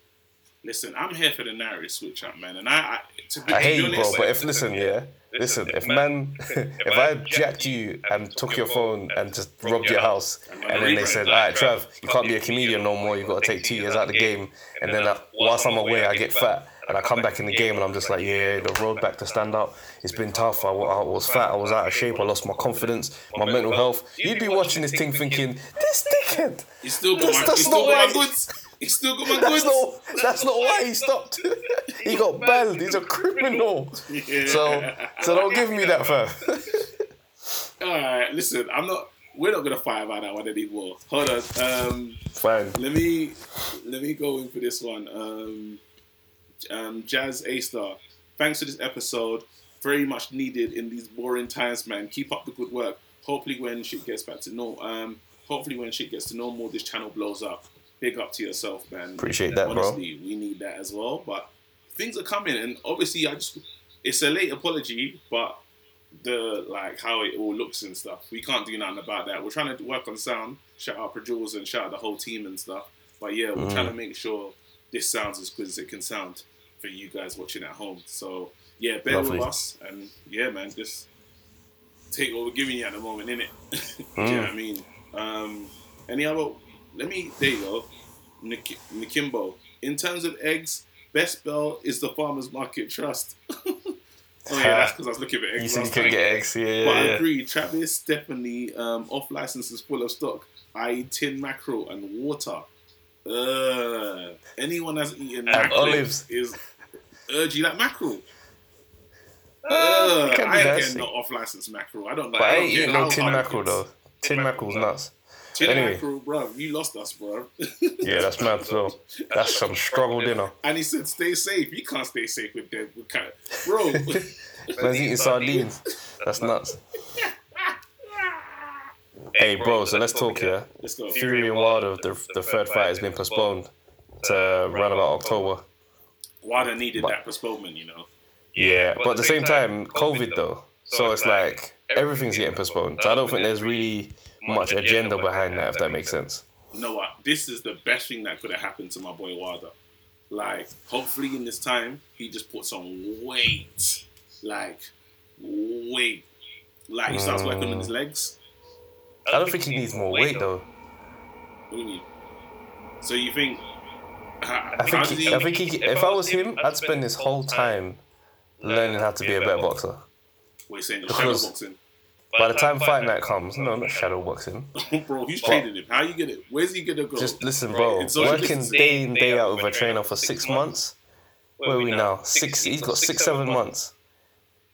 [SPEAKER 2] Listen, I'm here for the narrative switch up, man. And I, I to be,
[SPEAKER 1] I
[SPEAKER 2] to be
[SPEAKER 1] hate you, bro.
[SPEAKER 2] honest,
[SPEAKER 1] But if listen, yeah, listen, if man, if I jacked you and took your phone and just robbed your house, and then they said, all right, Trav, you can't be a comedian no more. You got to take two years out of the game, and then uh, whilst I'm away, I get fat. And I come back in the game and I'm just like, yeah, the road back to stand up, it's been tough. I, I was fat, I was out of shape, I lost my confidence, my mental health. You'd be watching this thing thinking, this dickhead.
[SPEAKER 2] he still got
[SPEAKER 1] That's-
[SPEAKER 2] my,
[SPEAKER 1] that's
[SPEAKER 2] still
[SPEAKER 1] not
[SPEAKER 2] my goods. He still got my
[SPEAKER 1] That's
[SPEAKER 2] goods.
[SPEAKER 1] not, that's not why he stopped. he got banned. He's a criminal. So, so don't give me that, fam.
[SPEAKER 2] All right, listen, I'm not. We're not gonna fight about that one anymore. Hold on. Um,
[SPEAKER 1] Fine.
[SPEAKER 2] let me let me go in for this one. Um, um, Jazz A Star. Thanks for this episode. very much needed in these boring times, man. Keep up the good work. Hopefully, when shit gets back to normal, um, hopefully when shit gets to normal, this channel blows up. Big up to yourself, man.
[SPEAKER 1] Appreciate that, bro.
[SPEAKER 2] We need that as well. But things are coming, and obviously, I just it's a late apology, but the like how it all looks and stuff, we can't do nothing about that. We're trying to work on sound. Shout out producers and shout out the whole team and stuff. But yeah, we're trying to make sure this sounds as good as it can sound for you guys watching at home. So yeah, bear
[SPEAKER 1] Lovely.
[SPEAKER 2] with us, and yeah, man, just take what we're giving you at the moment, innit? Do you know what I mean? Um, any other? Let me. There you go, Nik- Nikimbo. In terms of eggs, Best Bell is the Farmers Market Trust. oh yeah, that's because I was looking at eggs.
[SPEAKER 1] You said you couldn't get eggs. Yeah,
[SPEAKER 2] But I
[SPEAKER 1] yeah, yeah.
[SPEAKER 2] agree, Travis definitely um, off license is full of stock, i.e., tin mackerel and water. Uh, anyone that's eaten
[SPEAKER 1] olives.
[SPEAKER 2] is urgy like mackerel.
[SPEAKER 1] Uh,
[SPEAKER 2] Uh, I ain't
[SPEAKER 1] nasty.
[SPEAKER 2] getting no off license mackerel. I don't like.
[SPEAKER 1] But I
[SPEAKER 2] don't
[SPEAKER 1] ain't eating no tin mackerel though. Tin mackerel's nuts.
[SPEAKER 2] Tin
[SPEAKER 1] Anyway.
[SPEAKER 2] mackerel, bro. You lost us, bro.
[SPEAKER 1] Yeah, that's mad. So that's some struggle dinner.
[SPEAKER 2] and he said, "Stay safe." You can't stay safe with them, with kind bro.
[SPEAKER 1] Man's eating sardines. That's nuts. Hey, bro. So let's talk here.
[SPEAKER 2] Let's go.
[SPEAKER 1] Fury and Wilder, the the third fight has been postponed to uh, around about October.
[SPEAKER 2] Wilder needed that postponement, you know.
[SPEAKER 1] Yeah, but at the same time, COVID though. So it's like everything's getting postponed. So I don't think there's really much agenda behind that, if that makes sense.
[SPEAKER 2] know what? Uh, this is the best thing that could have happened to my boy Wilder. Like, hopefully in this time, he just puts on weight. Like, weight. Like, he starts working on his mm. legs.
[SPEAKER 1] I don't think he needs more weight though.
[SPEAKER 2] What do you mean? So you think?
[SPEAKER 1] I think he, I think he, if I was him, I'd spend this whole time learning how to be a better boxer.
[SPEAKER 2] What you saying?
[SPEAKER 1] Because-
[SPEAKER 2] shadow boxing,
[SPEAKER 1] By the time fight night comes, no, not shadow boxing.
[SPEAKER 2] bro. Who's training him? How you gonna? Where's he gonna go?
[SPEAKER 1] Just listen, bro. Working day in day out with a trainer for six months. Where are we now? Six. He's got six, seven months.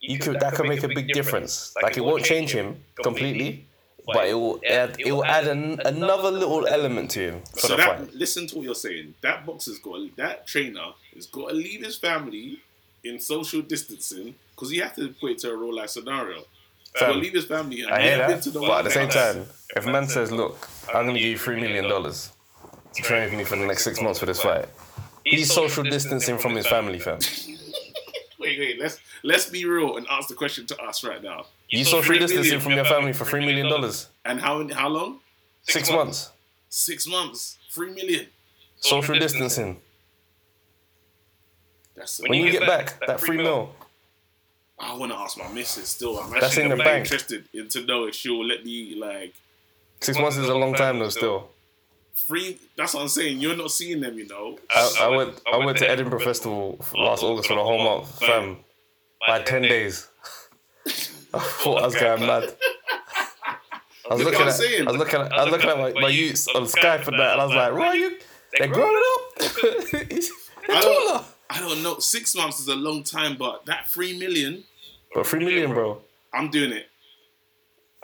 [SPEAKER 1] You could that could make a big difference. Like it won't change him completely, but it will add it will add an, another little element to him for
[SPEAKER 2] So
[SPEAKER 1] the
[SPEAKER 2] that
[SPEAKER 1] fight.
[SPEAKER 2] listen to what you're saying. That boxer's got that trainer has got to leave his family in social distancing because he has to put it to a real life scenario. He's got to
[SPEAKER 1] Fam,
[SPEAKER 2] leave his family and
[SPEAKER 1] I hear that,
[SPEAKER 2] to the
[SPEAKER 1] but at the same time, if a man says, "Look, I'm gonna give you three million dollars to train with me for the next six months for this fight," he's social distancing from his family, fam.
[SPEAKER 2] wait, wait, let's let's be real and ask the question to us right now.
[SPEAKER 1] You
[SPEAKER 2] So
[SPEAKER 1] social
[SPEAKER 2] three
[SPEAKER 1] distancing from your family for three million dollars,
[SPEAKER 2] And how how long?
[SPEAKER 1] six months.
[SPEAKER 2] Six months, three million.
[SPEAKER 1] Social distancing.
[SPEAKER 2] That's
[SPEAKER 1] When you get back that three mil,
[SPEAKER 2] I want to ask my missus still. I'm
[SPEAKER 1] That's in the bank.
[SPEAKER 2] interested in to know if she'll let me like
[SPEAKER 1] six months is a long time though. Still,
[SPEAKER 2] free. That's what I'm saying. You're not seeing them, you know.
[SPEAKER 1] I, I went I went to Edinburgh Festival last August for the whole month, fam. By ten days, I thought I was going mad. I was looking at,
[SPEAKER 2] saying.
[SPEAKER 1] I was looking at, I was looking at my, my youths on Skype and that, and I was like, "Right, you, they're growing up. they're
[SPEAKER 2] I
[SPEAKER 1] taller."
[SPEAKER 2] don't, I don't know. Six months is a long time, but that three million,
[SPEAKER 1] But three million, bro.
[SPEAKER 2] I'm doing it.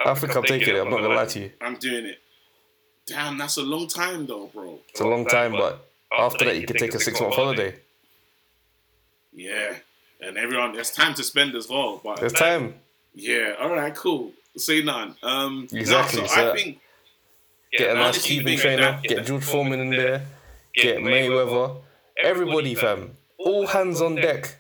[SPEAKER 1] I think I'm taking it. I'm not gonna lie to you.
[SPEAKER 2] I'm doing it. Damn, that's a long time though, bro.
[SPEAKER 1] It's a long time, but after that, you can take a six month holiday.
[SPEAKER 2] Yeah, and everyone, there's time to spend as well. But
[SPEAKER 1] There's time.
[SPEAKER 2] Yeah, all right, cool. Say none. Um, no,
[SPEAKER 1] Exactly,
[SPEAKER 2] so
[SPEAKER 1] so
[SPEAKER 2] I think
[SPEAKER 1] Get a nice Cuban trainer.
[SPEAKER 2] that-
[SPEAKER 1] Get George Foreman in there. Get Mayweather. Everybody, fam. All hands on deck.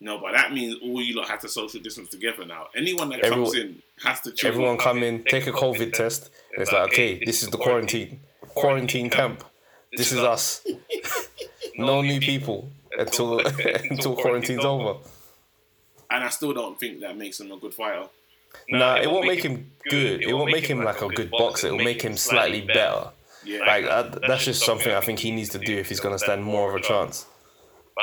[SPEAKER 2] no, but that means all you lot have to social distance together now. Anyone that
[SPEAKER 1] Everyone-
[SPEAKER 2] comes in has to chill.
[SPEAKER 1] Everyone come in, take a COVID test, and it's like, okay, this is the quarantine. Quarantine camp. This is us. No new people until until quarantine's over.
[SPEAKER 2] And I still don't think that makes him a good fighter.
[SPEAKER 1] Nah, it won't make him good. It won't make him like a good boxer. It will make him slightly better.
[SPEAKER 2] Yeah,
[SPEAKER 1] Like uh, that's just something I think he needs to do if he's gonna stand more of a chance.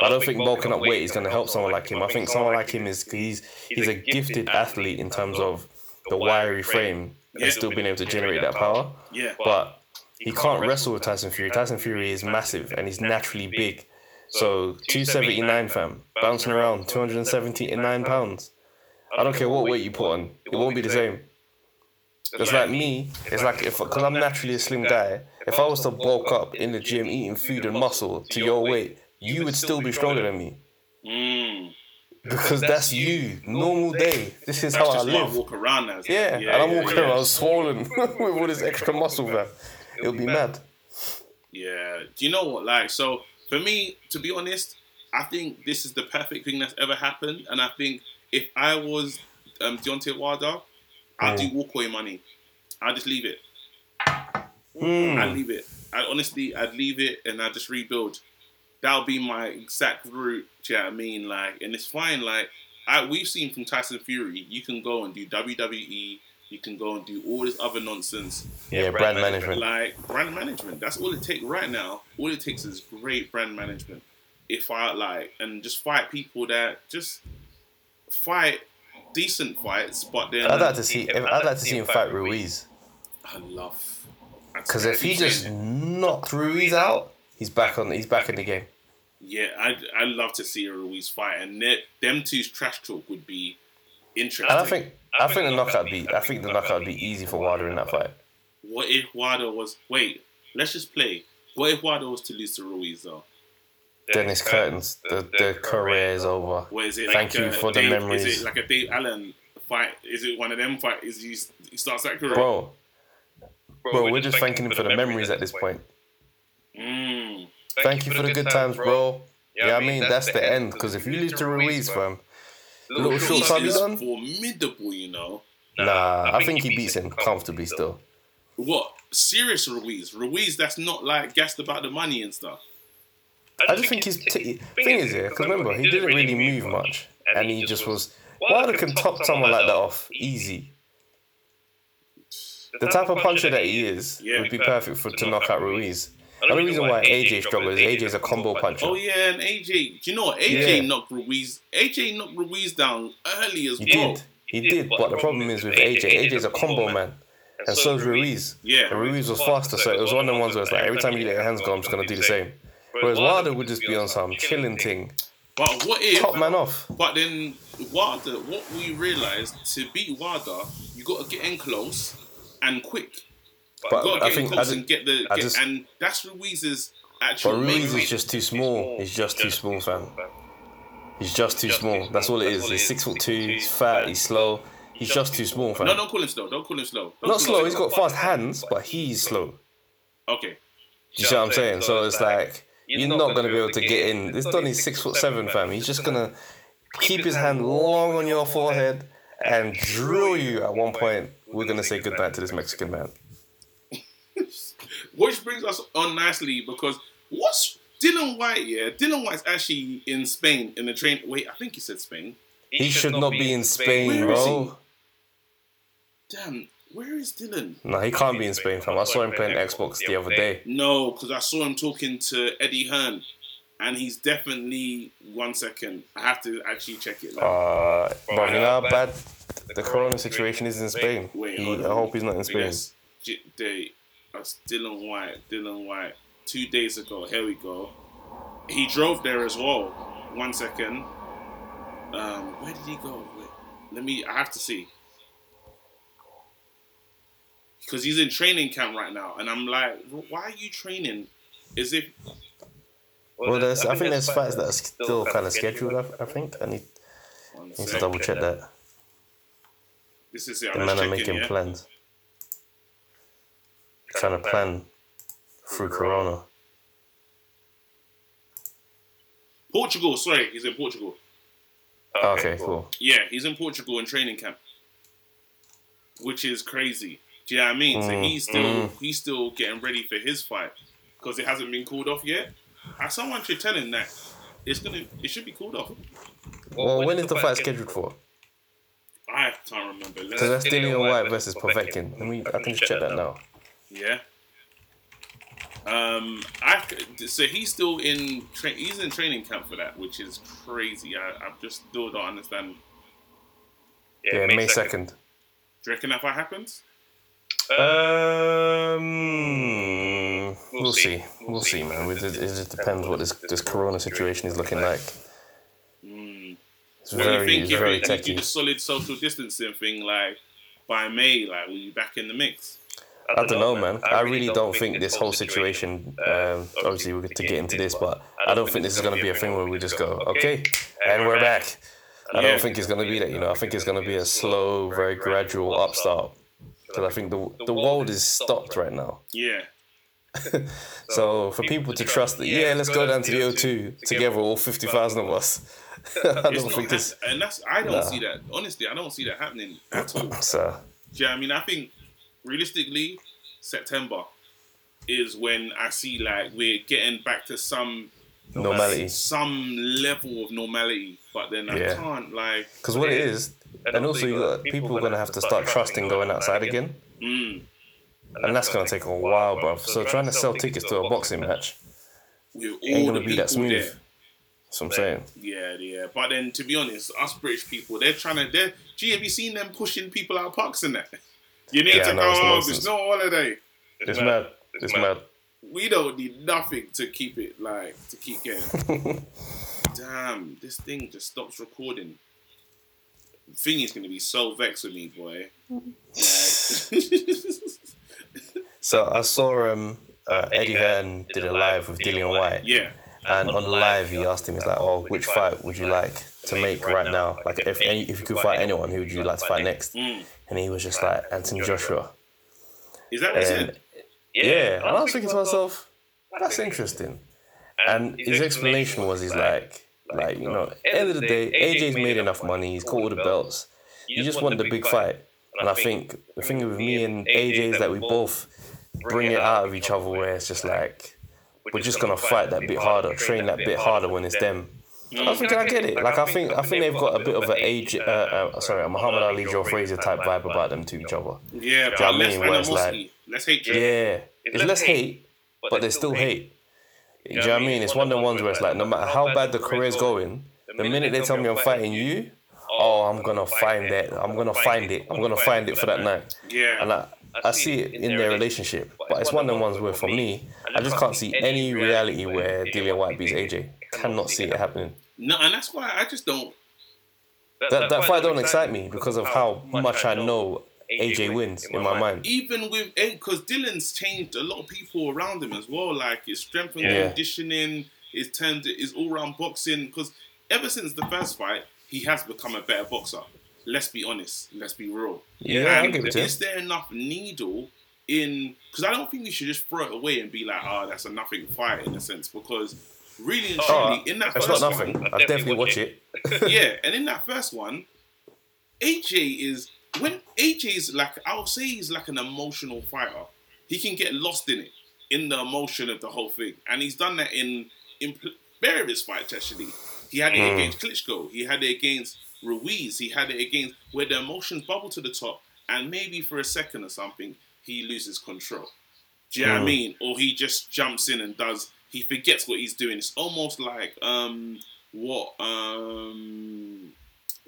[SPEAKER 1] I don't think bulking up weight is gonna help someone like him. I think someone like him is he's he's a gifted athlete in terms of the wiry frame and still being able to generate that power.
[SPEAKER 2] yeah.
[SPEAKER 1] But he can't wrestle with Tyson Fury. Tyson Fury is massive and he's naturally big. So 279 fam, bouncing around 279 pounds. I don't care what weight you put on, it won't be the same. It's like me. It's like if because I'm naturally a slim guy. If I was to bulk up in the gym, eating food and muscle to your weight, you would still be stronger than me.
[SPEAKER 2] Mm.
[SPEAKER 1] because that's you. Normal day. This is how I
[SPEAKER 2] just what I
[SPEAKER 1] live.
[SPEAKER 2] walk around as.
[SPEAKER 1] Yeah, and I'm walking around swollen with all this extra muscle, man. It'll be mad.
[SPEAKER 2] Yeah. Do you know what? Like, so for me, to be honest, I think this is the perfect thing that's ever happened. And I think if I was um, Deontay Wilder, I'd do walkaway money. I'd just leave it.
[SPEAKER 1] Hmm.
[SPEAKER 2] I'd leave it. I honestly, I'd leave it and I'd just rebuild. That would be my exact route. Do you know what I mean? Like, and it's fine. Like, I, we've seen from Tyson Fury, you can go and do WWE. You can go and do all this other nonsense.
[SPEAKER 1] Yeah, brand management.
[SPEAKER 2] Like brand management. That's all it takes right now. All it takes is great brand management. If I like and just fight people that just fight decent fights, but then
[SPEAKER 1] I'd like to see. If, I'd like to see him fight Ruiz.
[SPEAKER 2] I love
[SPEAKER 1] Because if he just knocked Ruiz out, he's back on. He's back in the game.
[SPEAKER 2] yeah, I I love to see a Ruiz fight, and them two's trash talk would be interesting.
[SPEAKER 1] And I think. I think the knockout be. I think the knockout would be easy for Wilder in that fight.
[SPEAKER 2] What if Wilder was wait? Let's just play. What if Wilder was to lose to Ruiz though?
[SPEAKER 1] Dennis Curtains. The the career is over.
[SPEAKER 2] What is it?
[SPEAKER 1] Thank
[SPEAKER 2] like
[SPEAKER 1] you
[SPEAKER 2] a
[SPEAKER 1] for the
[SPEAKER 2] Dave,
[SPEAKER 1] memories.
[SPEAKER 2] Is it like a Dave Allen fight? Is it one of them fight? Is he, he starts that career?
[SPEAKER 1] Bro, bro, we're just thanking him for the memories at this point.
[SPEAKER 2] Mm.
[SPEAKER 1] Thank you for the good times, bro. Yeah, I mean that's the end. Because if you lose to Ruiz, fam, little short
[SPEAKER 2] Ruiz
[SPEAKER 1] time
[SPEAKER 2] is
[SPEAKER 1] done.
[SPEAKER 2] formidable, you know.
[SPEAKER 1] Nah, I think he beats him comfortably still.
[SPEAKER 2] What serious Ruiz? Ruiz that's not like gassed about the money and stuff.
[SPEAKER 1] I just think he's t- thing is yeah. Because remember, he didn't really move much, and he just was. Wilder can top someone like that off easy. The type of puncher that he is would be perfect for to knock out Ruiz. The only reason why AJ struggles AJ is AJ's a combo puncher.
[SPEAKER 2] Oh yeah, and AJ. Do you know what? AJ
[SPEAKER 1] Yeah.
[SPEAKER 2] knocked Ruiz. AJ knocked Ruiz down early as
[SPEAKER 1] He
[SPEAKER 2] well.
[SPEAKER 1] did, he did. But the problem is with AJ, AJ's a combo man, and so's Ruiz.
[SPEAKER 2] Yeah.
[SPEAKER 1] And Ruiz was faster, so it was one of the ones where it's like every time you let your hands go, I'm just gonna do the same. Whereas Wilder would just be on some chilling thing,
[SPEAKER 2] But what if?
[SPEAKER 1] top man off.
[SPEAKER 2] But then Wilder, what we realized to beat Wilder, you got to get in close and quick.
[SPEAKER 1] But
[SPEAKER 2] to
[SPEAKER 1] I think I just,
[SPEAKER 2] and get the get,
[SPEAKER 1] just-
[SPEAKER 2] and that's Ruiz's
[SPEAKER 1] but
[SPEAKER 2] actual. main
[SPEAKER 1] Ruiz is just too small. He's just too small, fam. He's just too small. That's all it is. He's six foot two. He's fat. He's slow. He's just too small, fam.
[SPEAKER 2] No, don't call him slow. Don't call him slow. Don't
[SPEAKER 1] Not slow. He's got fast hands, but he's slow.
[SPEAKER 2] Okay.
[SPEAKER 1] You see what I'm saying? So it's like you're not gonna be able to get in. This Donny's six foot seven, fam. He's just gonna keep his hand long on your forehead and drill you. At one point, we're gonna say goodnight to this Mexican man.
[SPEAKER 2] Which brings us on nicely because what's Dillian Whyte? Yeah, Dillian Whyte's actually in Spain in the train. Wait, I think he said Spain.
[SPEAKER 1] He should not be in Spain,
[SPEAKER 2] Where is
[SPEAKER 1] bro.
[SPEAKER 2] Damn, where is Dillian?
[SPEAKER 1] No, he can't be in Spain, fam. I saw him playing Xbox the other day.
[SPEAKER 2] No, because I saw him talking to Eddie Hearn, and he's definitely one second. I have to actually check it. Now.
[SPEAKER 1] Uh, bro, you know how bad the Corona situation is in Spain.
[SPEAKER 2] Wait,
[SPEAKER 1] He, I hope he's not in Spain.
[SPEAKER 2] Yes, they, that's Dillian Whyte. Dillian Whyte. Two days ago. Here we go. He drove there as well. One second. Um, where did he go? Wait, let me. I have to see. Because he's in training camp right now, and I'm like, why are you training? Is it?
[SPEAKER 1] Well, there's, I think there's fights that are still kind of scheduled. I, I think I need, need to double check that.
[SPEAKER 2] This is it.
[SPEAKER 1] The
[SPEAKER 2] I'm
[SPEAKER 1] men are making
[SPEAKER 2] yeah?
[SPEAKER 1] plans, trying to plan through Corona.
[SPEAKER 2] Portugal. Sorry, he's in Portugal.
[SPEAKER 1] Okay, cool.
[SPEAKER 2] Yeah, he's in Portugal in training camp, which is crazy. Do you know what I mean? so
[SPEAKER 1] Mm,
[SPEAKER 2] he's still
[SPEAKER 1] mm.
[SPEAKER 2] he's still getting ready for his fight because it hasn't been called off yet. Uh, Someone should tell him that it's gonna it should be called off.
[SPEAKER 1] Well, when is the fight scheduled for?
[SPEAKER 2] I can't remember.
[SPEAKER 1] Because that's Dillian Whyte versus Povetkin. Let me, I can just check that now.
[SPEAKER 2] Yeah. Um, I so he's still in tra- he's in training camp for that, which is crazy. I, I just still don't understand.
[SPEAKER 1] Yeah, May second.
[SPEAKER 2] Do you reckon that happens?
[SPEAKER 1] Um, we'll see. We'll see, man. It just, it just depends what this this Corona situation is looking like.
[SPEAKER 2] Mm.
[SPEAKER 1] It's
[SPEAKER 2] What do you
[SPEAKER 1] very,
[SPEAKER 2] think
[SPEAKER 1] it's
[SPEAKER 2] if
[SPEAKER 1] very
[SPEAKER 2] we do the solid social distancing thing like by May, like will you be back in the mix?
[SPEAKER 1] I don't know, man. I really don't think this whole situation. Um, obviously, we're going to get into this, but I don't think this is going to be a thing where we just go, okay, and we're back. I don't think it's going to be that. You know, I think it's going to be a slow, very gradual upstart. Because I think the the world is stopped right now.
[SPEAKER 2] Yeah.
[SPEAKER 1] So for people to trust that, yeah, let's go down to the O2 together, all fifty thousand of us. I don't think this.
[SPEAKER 2] and that's I don't
[SPEAKER 1] Nah.
[SPEAKER 2] see that. Honestly, I don't see that happening at all.
[SPEAKER 1] So
[SPEAKER 2] Do you know what I mean? I think realistically, September is when I see like we're getting back to some
[SPEAKER 1] normality.
[SPEAKER 2] some level of normality. But then I
[SPEAKER 1] Yeah.
[SPEAKER 2] can't like
[SPEAKER 1] Because what it is, and also you got people are gonna have to start trusting going outside again,
[SPEAKER 2] mm,
[SPEAKER 1] and that's gonna take a while, bro. So trying to sell tickets to a boxing match, Ain't gonna be that smooth.
[SPEAKER 2] there.
[SPEAKER 1] that's what I'm saying.
[SPEAKER 2] Yeah, yeah. But then to be honest, us British people, they're trying to they're gee, have you seen them pushing people out of parks and that? You need
[SPEAKER 1] Yeah,
[SPEAKER 2] to go home,
[SPEAKER 1] nonsense.
[SPEAKER 2] there's no holiday.
[SPEAKER 1] It's mad. It's mad.
[SPEAKER 2] We don't need nothing to keep it like to keep getting. Damn, this thing just stops recording. Thing is gonna be so vexed with me, boy.
[SPEAKER 1] So I saw um uh, Eddie Hearn did a live with Dillian Whyte,
[SPEAKER 2] yeah,
[SPEAKER 1] and on the live he asked him, he's like, "Oh, which fight would you like to make right now? Like, if any, if you could fight anyone, who would you like to fight next?"
[SPEAKER 2] Mm.
[SPEAKER 1] And he was just like Anthony Joshua.
[SPEAKER 2] is that what he
[SPEAKER 1] And
[SPEAKER 2] said?
[SPEAKER 1] yeah, and I was thinking to myself, that's interesting. And his explanation was, he's like, like you know, end of the day, AJ's made enough money. He's got all the belts. You just want the big fight. And I think the thing with me and AJ is that we both bring it out of each other, where it's just like we're just gonna fight that bit harder, train that bit harder when it's them. I think I get it. Like I think, I think they've got a bit of an age, uh, uh, sorry, a Muhammad Ali, Joe Frazier type vibe about them to each other.
[SPEAKER 2] Yeah, but
[SPEAKER 1] I
[SPEAKER 2] less
[SPEAKER 1] mean, where it's like-.
[SPEAKER 2] Let's hate
[SPEAKER 1] Yeah, it's less hate, but there's still hate. You know what I mean? It's one of the ones where it's like, no matter how bad the career's going, the minute they tell me I'm fighting you, oh, I'm gonna find that. I'm gonna find it. I'm gonna find it for that night.
[SPEAKER 2] Yeah.
[SPEAKER 1] And I, I see it in their relationship, but it's one of the ones where, for me, I just can't see any reality where Dillian Whyte beats AJ. Cannot see it happening.
[SPEAKER 2] No, and that's why I just don't.
[SPEAKER 1] That that fight don't excite me because of how much I know AJ wins in my mind.
[SPEAKER 2] Even with because Dillian's changed a lot of people around him as well. Like his strength and
[SPEAKER 1] Yeah.
[SPEAKER 2] conditioning, his turned his all round boxing. Because ever since the first fight, he has become a better boxer. Let's be honest. Let's be real.
[SPEAKER 1] Yeah, I'll
[SPEAKER 2] And
[SPEAKER 1] give it to
[SPEAKER 2] is there enough needle in? Because I don't think you should just throw it away and be like, "Oh, that's a nothing fight" in a sense. Because really and truly,
[SPEAKER 1] Oh,
[SPEAKER 2] in that
[SPEAKER 1] it's
[SPEAKER 2] first
[SPEAKER 1] not nothing.
[SPEAKER 2] one,
[SPEAKER 1] I definitely watch it.
[SPEAKER 2] yeah, and in that first one, AJ is when AJ is like I'll say he's like an emotional fighter. He can get lost in it, in the emotion of the whole thing, and he's done that in in various fights actually. He had it
[SPEAKER 1] Mm.
[SPEAKER 2] against Klitschko. He had it against Ruiz. He had it against where the emotions bubble to the top, and maybe for a second or something he loses control. Do you know what I
[SPEAKER 1] Mm.
[SPEAKER 2] mean? Or he just jumps in and does. He forgets what he's doing. It's almost like um what um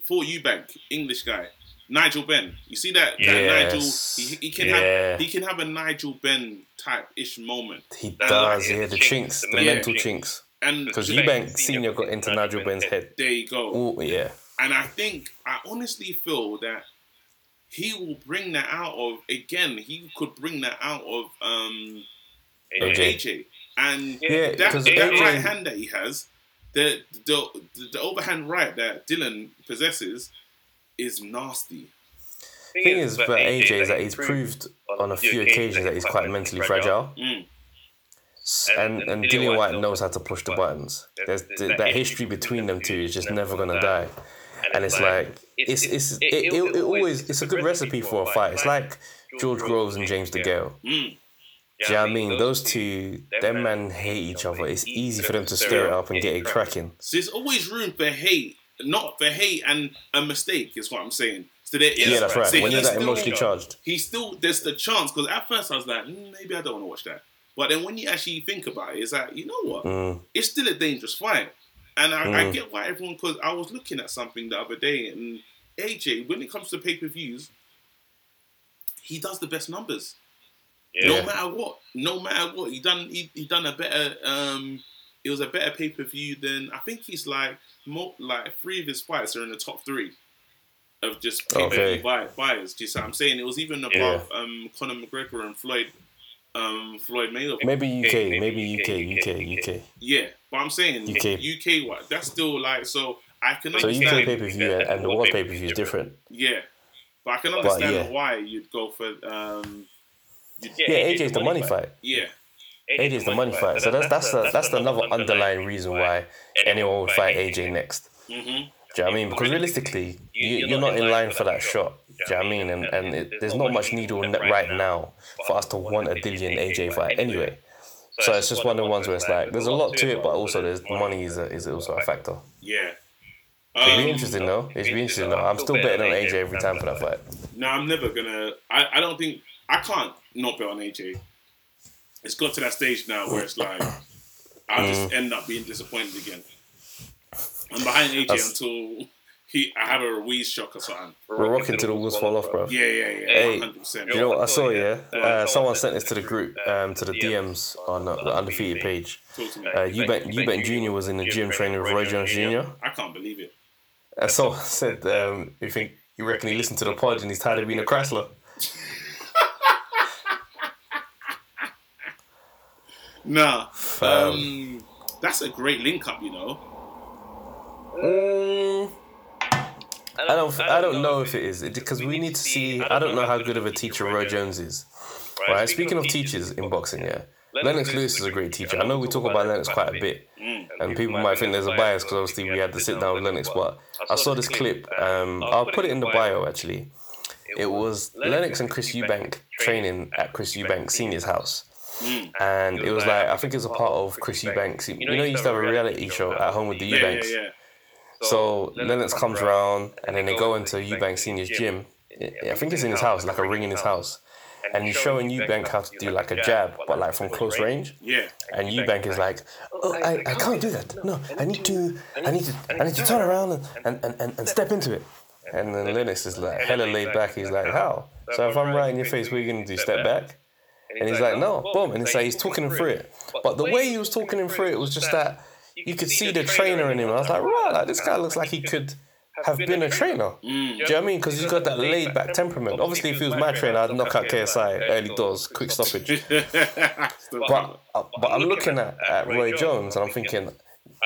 [SPEAKER 2] for Eubank English guy Nigel Benn. You see that, that Nigel? He, he can
[SPEAKER 1] Yeah.
[SPEAKER 2] have he can have a Nigel Benn type ish moment.
[SPEAKER 1] He
[SPEAKER 2] And
[SPEAKER 1] does,
[SPEAKER 2] like,
[SPEAKER 1] yeah, the chinks, the
[SPEAKER 2] Yeah.
[SPEAKER 1] mental chinks.
[SPEAKER 2] And
[SPEAKER 1] Because
[SPEAKER 2] there
[SPEAKER 1] Eubank Senior got into Nigel Benn's head.
[SPEAKER 2] There you go.
[SPEAKER 1] Oh yeah,
[SPEAKER 2] And I think I honestly feel that he will bring that out of again. He could bring that out of um
[SPEAKER 1] AJ.
[SPEAKER 2] AJ. And
[SPEAKER 1] Yeah,
[SPEAKER 2] that,
[SPEAKER 1] 'cause
[SPEAKER 2] that
[SPEAKER 1] AJ
[SPEAKER 2] right hand that he has, the, the the overhand right that Dillian possesses, is nasty.
[SPEAKER 1] thing is about AJ is that he's proved on a few occasions that he's quite mentally fragile.
[SPEAKER 2] Mm.
[SPEAKER 1] S- And and Dillian Whyte knows how to push the buttons. There's th- that history between them two is just never gonna die. And it's like it's it's it, it, it always it's a good recipe for a fight. It's like George Groves and James DeGale.
[SPEAKER 2] Mm.
[SPEAKER 1] Do you know what I mean? Those two, them men hate each other. It's easy for them to stir it up and get it cracking.
[SPEAKER 2] So there's always room for hate, not for hate and a mistake. Is what I'm saying. So there is.
[SPEAKER 1] Yeah, that's right.
[SPEAKER 2] so
[SPEAKER 1] When you're
[SPEAKER 2] he's
[SPEAKER 1] that
[SPEAKER 2] still-
[SPEAKER 1] emotionally charged.
[SPEAKER 2] he still there's the chance because at first I was like, mm, maybe I don't want to watch that. But then when you actually think about it, it's like you know what?
[SPEAKER 1] Mm,
[SPEAKER 2] it's still a dangerous fight. And I, I
[SPEAKER 1] Mm.
[SPEAKER 2] get why everyone, because I was looking at something the other day, and AJ, when it comes to pay per views, he does the best numbers. No matter what, no matter what, he done he, he done a better. um It was a better pay per view than I think he's like more like three of his fights are in the top three of just pay per view buy, buyers. Do you see what I'm saying? It was even above um Conor McGregor and Floyd um Floyd Mayweather.
[SPEAKER 1] maybe UK, maybe UK, UK, UK.
[SPEAKER 2] Yeah, but I'm saying
[SPEAKER 1] UK.
[SPEAKER 2] UK what that's still like so I can
[SPEAKER 1] So
[SPEAKER 2] understand.
[SPEAKER 1] UK pay per view and, and the world pay per view is different.
[SPEAKER 2] Yeah, but I can understand
[SPEAKER 1] yeah.
[SPEAKER 2] why you'd go for um. You'd-
[SPEAKER 1] Yeah, AJ's the money fight.
[SPEAKER 2] yeah,
[SPEAKER 1] AJ is the money fight. So that's that's that's, the, that's another underlying reason why anyone would fight AJ next.
[SPEAKER 2] hmm
[SPEAKER 1] Do you know what I mean? Because realistically, you, you're not in line for that shot. Do you know what I mean? And, and it, there's not much needle in that right now for us to want a Dillian AJ fight anyway. So it's just one of the ones where it's like, there's a lot to it, but also there's money is, a, is also a factor.
[SPEAKER 2] yeah.
[SPEAKER 1] It'd
[SPEAKER 2] Um,
[SPEAKER 1] be interesting though. It'd be interesting though. I'm still betting on AJ every time for that fight.
[SPEAKER 2] No, I'm never gonna. I, I don't think I can't not bet on AJ. It's got to that stage now where it's like I'll
[SPEAKER 1] Mm.
[SPEAKER 2] just end up being disappointed again. I'm behind AJ
[SPEAKER 1] That's-
[SPEAKER 2] until he I have a Ruiz shock or something.
[SPEAKER 1] We're rocking till the wheels fall off, bro.
[SPEAKER 2] Yeah, yeah, yeah,
[SPEAKER 1] Hey,
[SPEAKER 2] 100. percent
[SPEAKER 1] You know what I saw? Yeah, uh, someone sent this to the group, um, to the DMs on uh, the undefeated page.
[SPEAKER 2] Talk to me.
[SPEAKER 1] Uh, Eubank, Eubank Jr. was in the gym training with Roy Jones Jr.
[SPEAKER 2] I can't believe it.
[SPEAKER 1] And someone said, um, "You think you reckon he listened to the pod and he's tired of being a Chrysler?"
[SPEAKER 2] Nah, um, that's a great link up, you know.
[SPEAKER 1] Mm, I don't. I don't know if it is because we need to see. I don't know how good of a teacher Roy Jones is. Right. Speaking of teachers in boxing, yeah, Lennox Lewis is a great teacher. I know we talk about Lennox quite a bit, and people might think there's a bias because obviously we had to sit down with Lennox. But I saw this clip. Um, I'll put it in the bio actually. It was Lennox and Chris Eubank training at Chris Eubank Senior's house. Mm. And it was like I think it was a part of Chris Eubank's. You know, he used to have a reality show at home with the
[SPEAKER 2] Yeah, yeah,
[SPEAKER 1] Eubanks.
[SPEAKER 2] yeah.
[SPEAKER 1] So Lennox comes around and then they go into Eubank Senior's gym. I think it's in his house, like a ring in his house. And he's showing Eubank how to do like a jab, but like from close range.
[SPEAKER 2] Yeah.
[SPEAKER 1] And Eubank is like, oh, oh, I, I can't do that. No, I need to, I need to, I need to turn around and, and, and, and step into it. And then Lennox is like hella laid back. He's like, how? So if I'm right in your face, what are you gonna do? Step back? And he's like, no, boom. And it's like he's talking him through it. But the way he was talking him through it was just that you could see the trainer in him. I was like, right, like this guy looks like he could have been a trainer. Do you know what I mean? Because he's got that laid back temperament. Obviously, if he was my trainer, I'd knock out KSI early doors, quick stoppage. But uh, but I'm looking at, at Roy Jones and I'm thinking,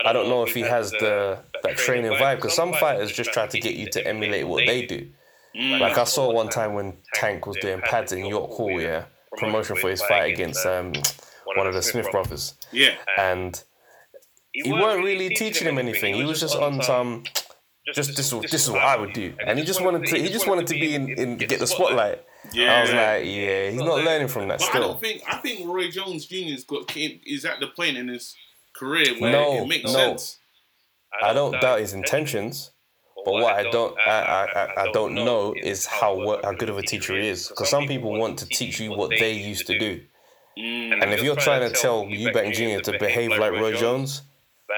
[SPEAKER 1] I don't know if he has the that training vibe because some fighters just try to get you to emulate what they do. Like I saw one time when Tank was doing pads in York Hall, yeah, promotion for his fight against um one of the Smith brothers,
[SPEAKER 2] yeah.
[SPEAKER 1] and he weren't really teaching him anything. He was just on some. Just this, is- this is what I would do, and he just wanted to. He just wanted to be in, in get the spotlight. Yeah. I was like, yeah, he's not learning from that
[SPEAKER 2] But I
[SPEAKER 1] still.
[SPEAKER 2] don't think I think Roy Jones Jr.'s got came, is at the point in his career where
[SPEAKER 1] No,
[SPEAKER 2] it makes
[SPEAKER 1] no.
[SPEAKER 2] sense.
[SPEAKER 1] I don't doubt his intentions, but what I don't I, I, I, I don't know is how how good of a teacher he is. Because some people want to teach you what they used to do,
[SPEAKER 2] Mm.
[SPEAKER 1] and if you're trying to tell Eubank Jr. to behave like Roy Jones,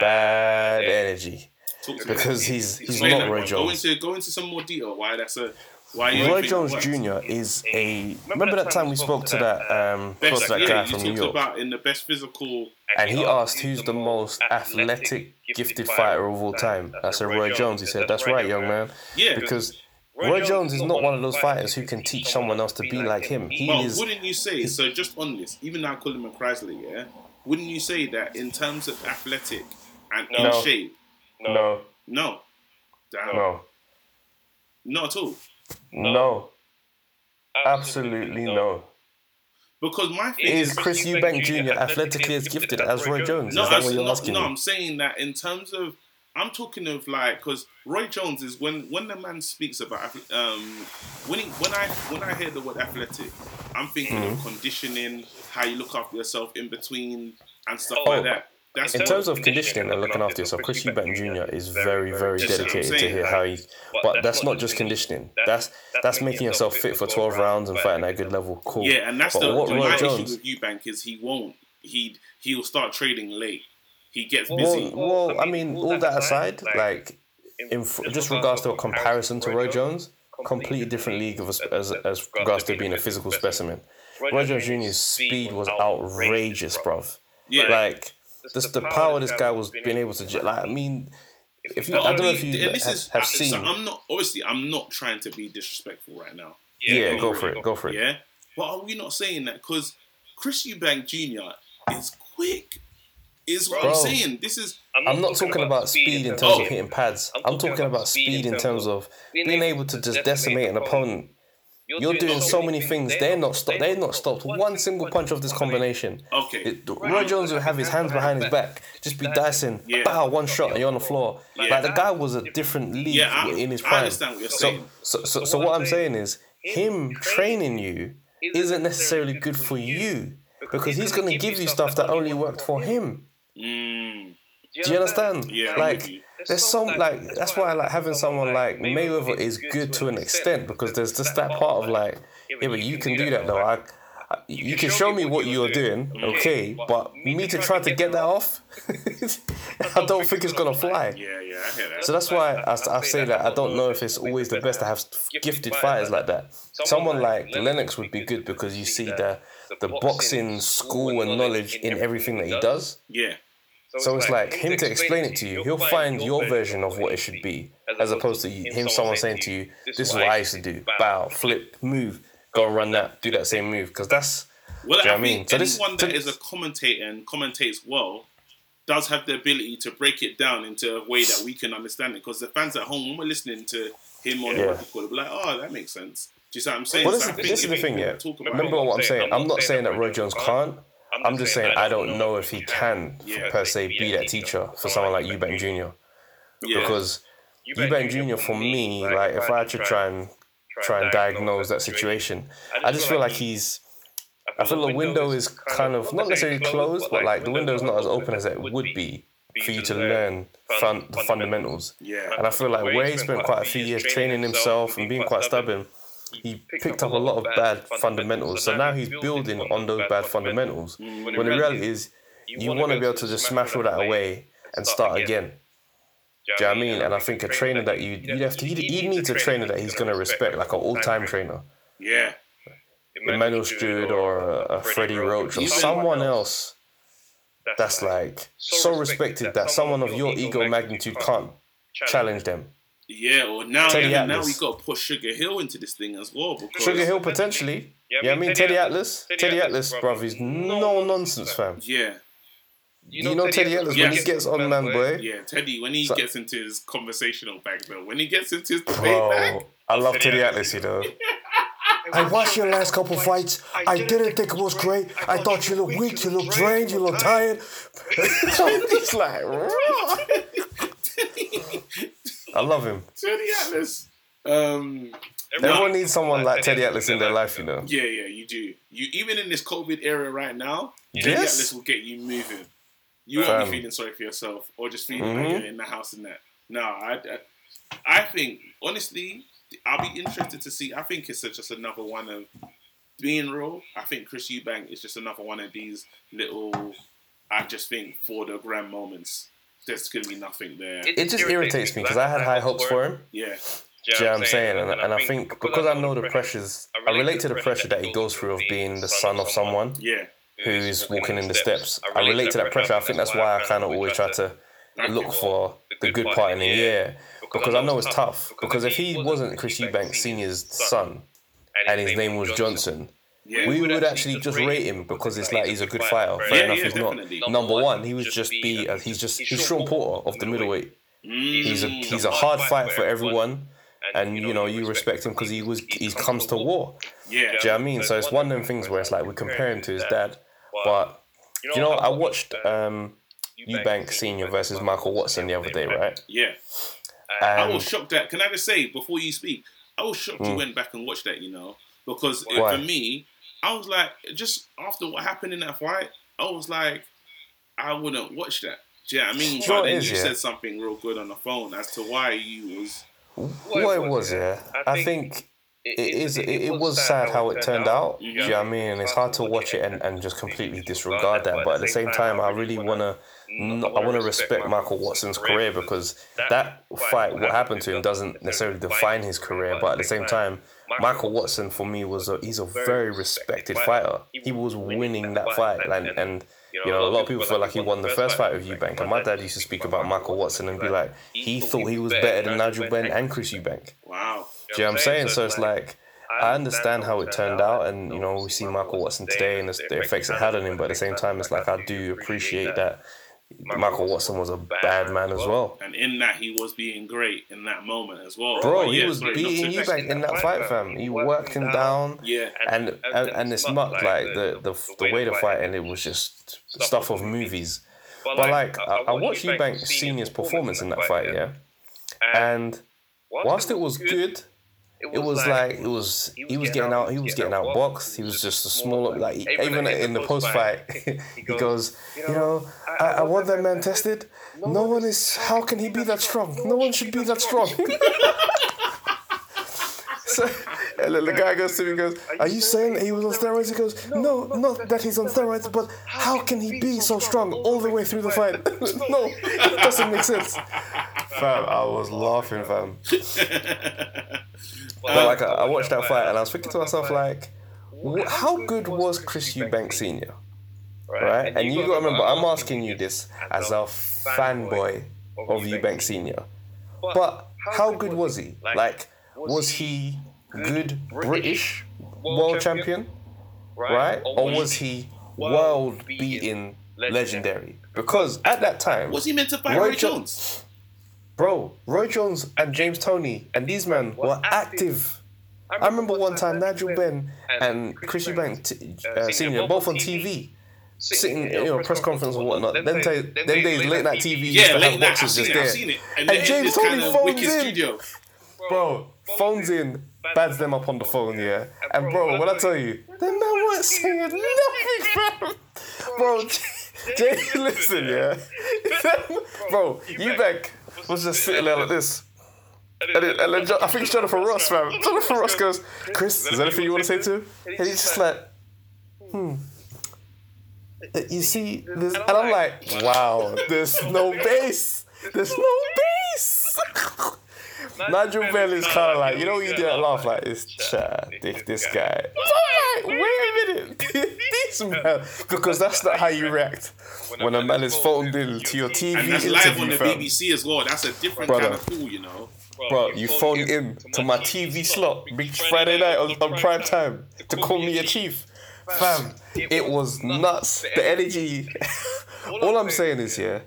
[SPEAKER 1] bad energy
[SPEAKER 2] Talk to me.
[SPEAKER 1] because he's he's
[SPEAKER 2] Explain
[SPEAKER 1] not Roy
[SPEAKER 2] bro. Go
[SPEAKER 1] Jones.
[SPEAKER 2] into go into some more detail why that's a why you
[SPEAKER 1] Roy Jones. Jr. is a. Remember that time we spoke to that um spoke
[SPEAKER 2] Best,
[SPEAKER 1] to that
[SPEAKER 2] yeah,
[SPEAKER 1] guy from New York,
[SPEAKER 2] about in the best physical.
[SPEAKER 1] and he asked who's the most athletic, gifted fighter of all time. I said Roy Jones. He said that's right, young man.
[SPEAKER 2] Yeah,
[SPEAKER 1] because Roy Jones is not one of those fighters who can teach someone else to be like him. He
[SPEAKER 2] But
[SPEAKER 1] is.
[SPEAKER 2] wouldn't you say so? Just on this, even though I call him a Chrysler, yeah. Wouldn't you say that in terms of athletic and in
[SPEAKER 1] No. No,
[SPEAKER 2] No, Damn.
[SPEAKER 1] no,
[SPEAKER 2] not at all.
[SPEAKER 1] No, absolutely no.
[SPEAKER 2] Because my thing
[SPEAKER 1] Is
[SPEAKER 2] is,
[SPEAKER 1] Chris Eubank Jr. athletically as gifted as Roy Jones?
[SPEAKER 2] no,
[SPEAKER 1] Is that
[SPEAKER 2] I'm-
[SPEAKER 1] what you're
[SPEAKER 2] no, no? I'm saying that in terms of. I'm talking of like because Roy Jones is when when the man speaks about um when he, when I when I hear the word athletic, I'm thinking
[SPEAKER 1] Mm-hmm.
[SPEAKER 2] of conditioning, how you look after yourself in between and stuff
[SPEAKER 1] Oh,
[SPEAKER 2] like that. That's
[SPEAKER 1] In terms of conditioning and looking after yourself, Chris Eubank Jr. is very, very
[SPEAKER 2] That's what I'm
[SPEAKER 1] dedicated to
[SPEAKER 2] saying,
[SPEAKER 1] hear
[SPEAKER 2] like-
[SPEAKER 1] how he. But that's not just conditioning. That's that's making yourself fit for 12 rounds and fighting at a good level. Cool.
[SPEAKER 2] Yeah, and that's
[SPEAKER 1] But
[SPEAKER 2] the
[SPEAKER 1] what
[SPEAKER 2] my
[SPEAKER 1] Roy
[SPEAKER 2] issue
[SPEAKER 1] Jones.
[SPEAKER 2] with Eubank is he won't. He he'll start trading late. He gets busy.
[SPEAKER 1] well, I mean, all that aside, like, in just regards to a comparison to Roy Jones, completely different league of a, as as regards to being a physical specimen. Roy Jones Jr.'s speed was outrageous, bruv.
[SPEAKER 2] yeah,
[SPEAKER 1] Like, just the power this guy was being able to. ge- Like, I mean, if you, I don't know if you
[SPEAKER 2] and this
[SPEAKER 1] have,
[SPEAKER 2] is
[SPEAKER 1] have
[SPEAKER 2] so
[SPEAKER 1] seen.
[SPEAKER 2] I'm not obviously I'm not trying to be disrespectful right now.
[SPEAKER 1] Yeah, go for it. Go for it.
[SPEAKER 2] Yeah, but are we not saying that because Chris Eubank Jr. is quick? Is what
[SPEAKER 1] Bro.
[SPEAKER 2] I'm saying. This is
[SPEAKER 1] I'm not talking about speed in terms
[SPEAKER 2] Oh.
[SPEAKER 1] of hitting pads. I'm talking about speed in terms of being able to just decimate an opponent. You're doing so many things. They're not stopped. They're not stopped one single punch of this combination.
[SPEAKER 2] okay.
[SPEAKER 1] It, Roy Jones will have his hands behind his back, just be dicing,
[SPEAKER 2] Yeah.
[SPEAKER 1] bow, one shot, and you're on the floor.
[SPEAKER 2] Yeah.
[SPEAKER 1] Like the guy was a different league
[SPEAKER 2] Yeah, I-
[SPEAKER 1] in his
[SPEAKER 2] I
[SPEAKER 1] prime.
[SPEAKER 2] understand what you're
[SPEAKER 1] so,
[SPEAKER 2] saying.
[SPEAKER 1] so, so, so what I'm saying is, him training you isn't necessarily good for you because he's gonna give you stuff that only worked for him.
[SPEAKER 2] Mm,
[SPEAKER 1] Do you understand?
[SPEAKER 2] Yeah, I'm
[SPEAKER 1] like
[SPEAKER 2] with
[SPEAKER 1] there's some like that's why I like having someone like Mayweather is good to an extent because there's just that part of like yeah, but you can do that though. I, I you can show me what you're doing, okay, but me to try to get that off, I don't think it's gonna fly.
[SPEAKER 2] yeah, yeah, I hear that.
[SPEAKER 1] So that's why I, I say that I don't know if it's always the best to have gifted fighters like that. Someone like Lennox would be good because you see the the boxing school and knowledge in everything that he does.
[SPEAKER 2] yeah,
[SPEAKER 1] So it's like him to explain it to you, he'll find your version of what it should be, as opposed to him, someone saying to you, "This is what I used to do: bow, flip, move, go and run that, do that same move." Because that's
[SPEAKER 2] Well,
[SPEAKER 1] Do you know
[SPEAKER 2] I
[SPEAKER 1] what I mean? So this-
[SPEAKER 2] anyone
[SPEAKER 1] so-
[SPEAKER 2] that is a commentator and commentates well does have the ability to break it down into a way that we can understand it. Because the fans at home, when we're listening to him on
[SPEAKER 1] Yeah.
[SPEAKER 2] what you call it, be like, oh, that makes sense. Do you see what I'm saying?
[SPEAKER 1] well.
[SPEAKER 2] So
[SPEAKER 1] This,
[SPEAKER 2] I
[SPEAKER 1] is, this is the thing, yeah.
[SPEAKER 2] talk about
[SPEAKER 1] Remember what I'm saying. I'm not saying that Roy Jones can't. I'm just saying I don't know if he can
[SPEAKER 2] Yeah.
[SPEAKER 1] per se be that teacher for someone like Eubank Jr.
[SPEAKER 2] yeah.
[SPEAKER 1] Because Eubank Jr. for me, like if I had to try and try and diagnose that situation, I just feel like he's. I feel the window is kind of not necessarily closed, but like the window is not as open as it would be for you to learn fun, the fundamentals.
[SPEAKER 2] yeah,
[SPEAKER 1] And I feel like where he spent quite a few years training himself and being quite stubborn, he picked up a lot of bad fundamentals. So now he's building on those bad fundamentals. Mm, when the reality is, you want to be able to just smash all that away and start again. Do you know what I mean? And I think a trainer that you you have to you, you need a trainer that he's gonna respect, like an all time trainer,
[SPEAKER 2] yeah.
[SPEAKER 1] Emanuel Steward or a, uh, a Freddie Roach or someone else that's like so respected that someone of your ego magnitude can't challenge them.
[SPEAKER 2] Yeah, or now,
[SPEAKER 1] Teddy
[SPEAKER 2] even now
[SPEAKER 1] Atlas.
[SPEAKER 2] we got to push Sugar Hill into this thing as well. Because,
[SPEAKER 1] Sugar Hill potentially. Yeah, I mean Teddy Atlas. Teddy Atlas, bruv, is no nonsense, fam.
[SPEAKER 2] Yeah,
[SPEAKER 1] You know Teddy Atlas when he gets on man, boy.
[SPEAKER 2] yeah. Teddy, when he
[SPEAKER 1] So-
[SPEAKER 2] gets into his conversational bag, though, when he gets into his debate bag,
[SPEAKER 1] Bro, I love Teddy Atlas, you know. I watched your last couple fights. I didn't think it was great. I thought you looked weak, you looked drained, you looked tired. He's like, raw. I love him.
[SPEAKER 2] Teddy Atlas. Um,
[SPEAKER 1] Everyone needs someone like Teddy Atlas in their life, you know.
[SPEAKER 2] yeah, yeah, you do. You even in this COVID era right now, Teddy Atlas will get you moving. You won't
[SPEAKER 1] Fam.
[SPEAKER 2] be feeling sorry for yourself or just feeling
[SPEAKER 1] Mhm.
[SPEAKER 2] like you're in the house and that. No, I, I, I think honestly, I'll be interested to see. I think it's just another one of being real. I think Chris Eubank is just another one of these little. I just think for the grand moments, there's gonna be nothing there.
[SPEAKER 1] It just irritates me because I had high hopes for him.
[SPEAKER 2] yeah,
[SPEAKER 1] Do you know what I'm saying? And, and I think because I know the pressures, I relate to the pressure that he goes through of being the son of someone
[SPEAKER 2] yeah,
[SPEAKER 1] who's walking in the steps. I relate to that pressure. I think that's why I kind of always try to look for the good part in the year because I know it's tough. Because if he wasn't Chris Eubank Senior's son and his name was Johnson,
[SPEAKER 2] yeah.
[SPEAKER 1] we would actually just rate him because it's like he's a good fighter. Fair
[SPEAKER 2] Yeah,
[SPEAKER 1] enough,
[SPEAKER 2] yeah,
[SPEAKER 1] he's not number one. He would just be uh, he's just he's Shawn Porter of the middleweight.
[SPEAKER 2] Mm.
[SPEAKER 1] He's a he's a hard fight for everyone, and you know you respect him because he was he comes to war.
[SPEAKER 2] yeah.
[SPEAKER 1] Do you know what I mean? So it's one of them things where it's like we compare him to his dad, but you know I watched um, Eubank Senior versus Michael Watson the other day, right?
[SPEAKER 2] Yeah. I was shocked that. Can I just say before you speak? I was shocked you went back and watched that. You know, because it-.
[SPEAKER 1] Why?
[SPEAKER 2] for me, I was like, just after what happened in that fight, I was like, I wouldn't watch that. Do you know what I mean?
[SPEAKER 1] Do you
[SPEAKER 2] But
[SPEAKER 1] what
[SPEAKER 2] then
[SPEAKER 1] is,
[SPEAKER 2] you
[SPEAKER 1] yeah?
[SPEAKER 2] said something real good on the phone as to why you was.
[SPEAKER 1] what it was, yeah, I think it is it, it was sad how it turned out. Do you know what I mean? And it's hard to watch it and, and just completely disregard that. But at the same time, I really I want to respect Michael Watson's career because that fight, what happened to him, doesn't necessarily define his career. But at the same time, Michael Watson for me was a he's a very respected fighter. He was winning that fight, and and you know a lot of people feel like he won the first fight with Eubank. And my dad used to speak about Michael Watson and be like, he thought he was better than Nigel Benn and Chris Eubank.
[SPEAKER 2] Wow.
[SPEAKER 1] Do you know what I'm saying? So it's like I understand how it turned out, and you know we see Michael Watson today and the effects it had on him. But at the same time, it's like I do appreciate that Michael Watson was a bad man as well.
[SPEAKER 2] And in that, he was being great in that moment as well.
[SPEAKER 1] Bro,
[SPEAKER 2] But
[SPEAKER 1] he
[SPEAKER 2] yeah,
[SPEAKER 1] was
[SPEAKER 2] sorry,
[SPEAKER 1] beating Eubank in that fight, fam. He worked him down.
[SPEAKER 2] Yeah.
[SPEAKER 1] And and, and it's not like the, the the way the fight ended was just stuff of movies. But like I, I watched Eubank Senior's performance in that fight, yeah. And whilst it was good, it was like it was he was getting out he was getting out boxed. He was just a smaller like even in the post fight he goes, you know, I, I want that man tested. No one is how can he be that strong? No one should be that strong. So, and then the guy goes to me and goes, Are you saying that he was on steroids? He goes, No, not that he's on steroids, but how can he be so strong all the way through the fight? no, it doesn't make sense. Fam, I was laughing, fam. But like, I, I watched that fight and I was thinking to myself, like, how good was Chris Eubank Sr.? Right? And you gotta remember, I'm asking you this as a fanboy of Eubank Sr. But how good was he? Like, was he good British world champion? Right? Or was he world beating legendary? Because at that time,
[SPEAKER 2] Was he meant to fight
[SPEAKER 1] Roy
[SPEAKER 2] Roy
[SPEAKER 1] Jo-
[SPEAKER 2] Jones?
[SPEAKER 1] bro, Roy Jones and James Toney and these men were active. I remember one time Nigel Benn and Chris Eubank t- uh, Senior both on TV, sitting you know press conference and whatnot. Them, ta- them days late night TV
[SPEAKER 2] Yeah, late
[SPEAKER 1] have
[SPEAKER 2] night. I've seen
[SPEAKER 1] just
[SPEAKER 2] it. I've
[SPEAKER 1] there.
[SPEAKER 2] seen it.
[SPEAKER 1] And
[SPEAKER 2] they're
[SPEAKER 1] James Toney
[SPEAKER 2] kind of
[SPEAKER 1] phones in.
[SPEAKER 2] studio.
[SPEAKER 1] Bro, phones in, bads them up on the phone, yeah. And bro, what I tell you, them man weren't saying nothing, bro. Bro, Jay, listen, yeah. bro, Eubank was just sitting there like this. And, then, and then Jo- I think it's Jonathan Ross, man. Jonathan Ross goes, Chris, is there anything you want to say to him? And he's just like, hmm. Uh, You see, this, and I'm like, wow, there's no bass. There's no bass. Nigel Bell is kind of like, you know, when you do that laugh, like, it's chat, this, this guy. Like, wait a minute. this man. Because that's not how you react when a man is phoned in to your TV
[SPEAKER 2] And that's live on the. BBC as well. That's a different
[SPEAKER 1] Brother.
[SPEAKER 2] kind of cool, you know.
[SPEAKER 1] Bro, you phone in to my TV slot, big Friday night on, on prime time, to call me a chief. Fam, it was nuts. The energy. All I'm saying is, yeah,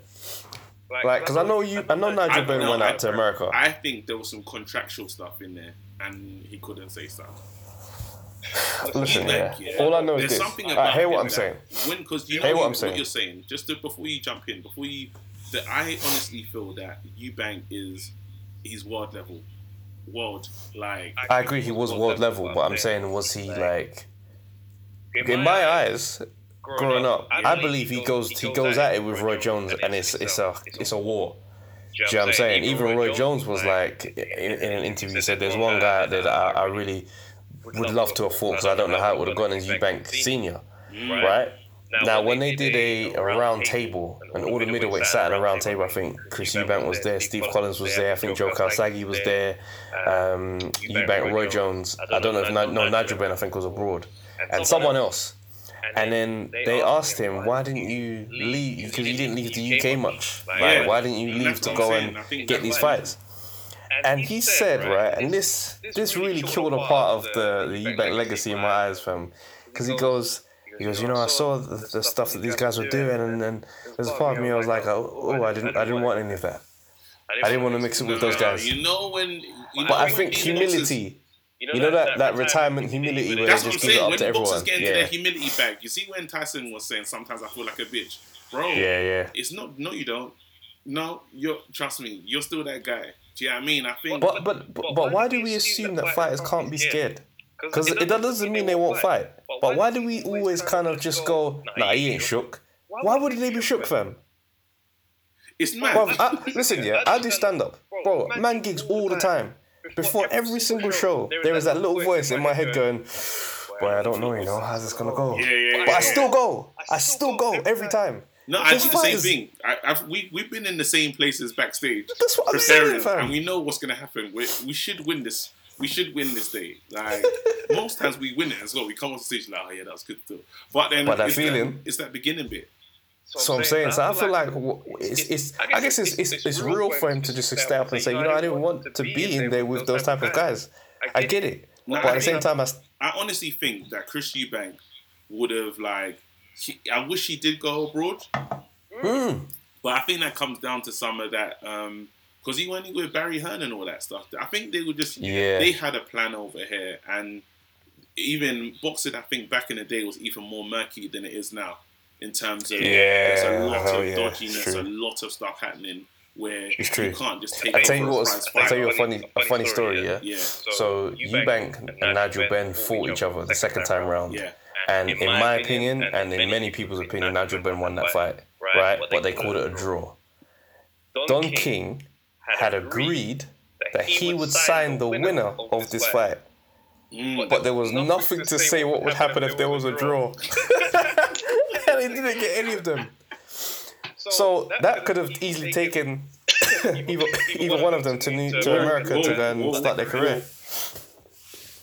[SPEAKER 1] like, because I know you, I know Nigel Benn
[SPEAKER 2] no,
[SPEAKER 1] went out to America.
[SPEAKER 2] I think there was some contractual stuff in there, and he couldn't say stuff.
[SPEAKER 1] Listen,
[SPEAKER 2] Like,
[SPEAKER 1] yeah. All I know is this.
[SPEAKER 2] something
[SPEAKER 1] I hear what I'm saying.
[SPEAKER 2] When, because you know
[SPEAKER 1] what I'm saying.
[SPEAKER 2] you're saying. Just to, before you jump in, before you, that I honestly feel that Eubank is, he's world level, world like.
[SPEAKER 1] I agree, he was world level, but I'm saying, was he like? In my eyes, growing up, I believe he goes he goes at it with Roy Jones, and it's it's a it's a war. Do you know what I'm saying? Even Roy Jones was like in, in an interview he said, "There's one guy that I, I really would love to have fought because I don't know how it would have gone as Eubank Senior, right?" Now, when they did a, a round table and all the middleweights sat at a round table, I think Chris Eubank was there, Steve Collins was there, I think Joe Calzaghe was there, um, Eubank, Roy Jones. I don't know if no Nigel Benn I think was abroad, and someone else. And then they asked him, "Why didn't you leave? Because you didn't leave the UK much. Like,
[SPEAKER 2] Yeah.
[SPEAKER 1] why didn't you
[SPEAKER 2] And
[SPEAKER 1] leave to go and get these fights?" And he said, right, and this this really killed a part of the the Eubank legacy in my eyes, fam, because he goes. He goes, you know, I saw the, the stuff that these guys were doing, and then there's a part of me I was like, oh, oh, I didn't, I didn't want any of that. I didn't want to mix it with those guys.
[SPEAKER 2] You know when.
[SPEAKER 1] But I think humility, you know that that retirement humility where
[SPEAKER 2] That's
[SPEAKER 1] they
[SPEAKER 2] what I'm
[SPEAKER 1] just give it
[SPEAKER 2] saying.
[SPEAKER 1] up
[SPEAKER 2] When
[SPEAKER 1] to
[SPEAKER 2] boxers
[SPEAKER 1] everyone.
[SPEAKER 2] get into
[SPEAKER 1] Yeah,
[SPEAKER 2] their humility bag, you see when Tyson was saying, "Sometimes I feel like a bitch," bro.
[SPEAKER 1] yeah, yeah.
[SPEAKER 2] It's not. No, you don't. No, you're. Trust me, you're still that guy. Do you know what I mean? I think.
[SPEAKER 1] But but but, but why do we assume that fighters can't be scared? Because it doesn't mean they won't fight. But why do we always kind of just go, nah, he ain't shook? Why would they be shook, fam?
[SPEAKER 2] it's mad.
[SPEAKER 1] Bro, I, listen, yeah, I do stand up. Bro, man gigs all the time. Before every single show, there is that little voice in my head going, Boy, I don't know, you know, how's this gonna go?
[SPEAKER 2] Yeah, yeah, yeah.
[SPEAKER 1] But I still go. I still go every time.
[SPEAKER 2] No, I do the same
[SPEAKER 1] fighters-
[SPEAKER 2] thing. I, I've, we we've been in the same places backstage,
[SPEAKER 1] That's what I'm
[SPEAKER 2] preparing,
[SPEAKER 1] saying,
[SPEAKER 2] and we know what's gonna happen. We we should win this. We should win this day. Like most times, we win it as well. We come on stage like, oh yeah, that was good too. But then,
[SPEAKER 1] But that
[SPEAKER 2] it's
[SPEAKER 1] feeling-
[SPEAKER 2] that, it's that beginning bit.
[SPEAKER 1] So I'm saying, so I feel like it's, it's I guess it's, it's, it's real for him to just step up and say, you know, I didn't want to be in there with those type of guys. I get it. But at the same time, I
[SPEAKER 2] I honestly think that Chris Eubank would have like. He, I wish he did go abroad
[SPEAKER 1] mm,
[SPEAKER 2] But I think that comes down to some of that because he went with Barry Hearn and all that stuff. I think they were just
[SPEAKER 1] Yeah.
[SPEAKER 2] they had a plan over here, and even boxing, I think back in the day was even more murky than it is now in terms of yeah, there's a lot of
[SPEAKER 1] yeah,
[SPEAKER 2] dodginess, a lot of stuff happening where
[SPEAKER 1] It's true.
[SPEAKER 2] you can't just take.
[SPEAKER 1] I
[SPEAKER 2] it
[SPEAKER 1] tell you
[SPEAKER 2] a
[SPEAKER 1] what, I tell you a funny, a funny story. Yeah.
[SPEAKER 2] Yeah,
[SPEAKER 1] So Eubank and Nigel Benn fought each other the second time round.
[SPEAKER 2] yeah.
[SPEAKER 1] And in my opinion, and in many people's opinion, Nigel Benn won that fight, right? But they called it a draw. Don King had agreed that he would sign the winner of this fight,
[SPEAKER 2] Mm.
[SPEAKER 1] but there was nothing to say what would happen if there was a draw. And he didn't get any of them. So that could have easily taken either, either one of them to New, to America to go and start their career.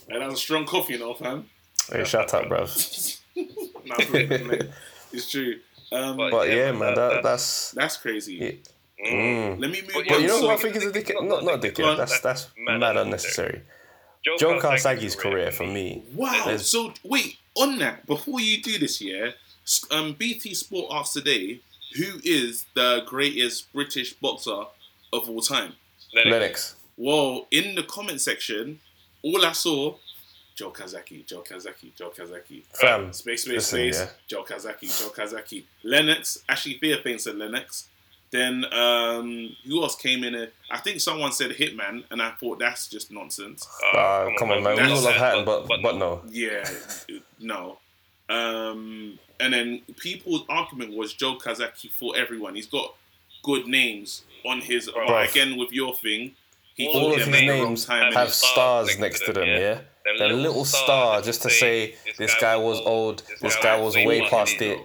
[SPEAKER 2] And that was strong coffee, you know, fam.
[SPEAKER 1] Hey, shut up, bruv.
[SPEAKER 2] Nah, mate. it's true. Um,
[SPEAKER 1] But yeah, man, that, that's.
[SPEAKER 2] that's crazy.
[SPEAKER 1] Yeah. Mm.
[SPEAKER 2] Let me move
[SPEAKER 1] But
[SPEAKER 2] on.
[SPEAKER 1] you know
[SPEAKER 2] So-
[SPEAKER 1] what I think is a dickhead? Not, not a dickhead. That's that's mad unnecessary. Joe Calzaghe's career for me.
[SPEAKER 2] Wow.
[SPEAKER 1] There's-
[SPEAKER 2] So wait, on that, before you do this, yeah, s- um, BT Sport asked today who is the greatest British boxer of all time.
[SPEAKER 1] Lennox.
[SPEAKER 2] Well, in the comment section, all I saw, Joe Calzaghe, Joe Calzaghe, Joe Calzaghe.
[SPEAKER 1] Fam.
[SPEAKER 2] Space, space,
[SPEAKER 1] Listen,
[SPEAKER 2] space.
[SPEAKER 1] yeah.
[SPEAKER 2] Joe Calzaghe, Joe Calzaghe. Lennox, Ashley Fairfain said Lennox. Then um, who else came in? It? I think someone said Hitman, and I thought that's just nonsense.
[SPEAKER 1] Uh, come on, man. We all love Hatton, but but no.
[SPEAKER 2] Yeah, no. Um, and then people's argument was Joe Calzaghe for everyone. He's got good names on his. But again, with your thing, he
[SPEAKER 1] All of his
[SPEAKER 2] at the wrong
[SPEAKER 1] names
[SPEAKER 2] time.
[SPEAKER 1] have stars next to them, yeah? The little star just to say this guy was old, this guy was way past it.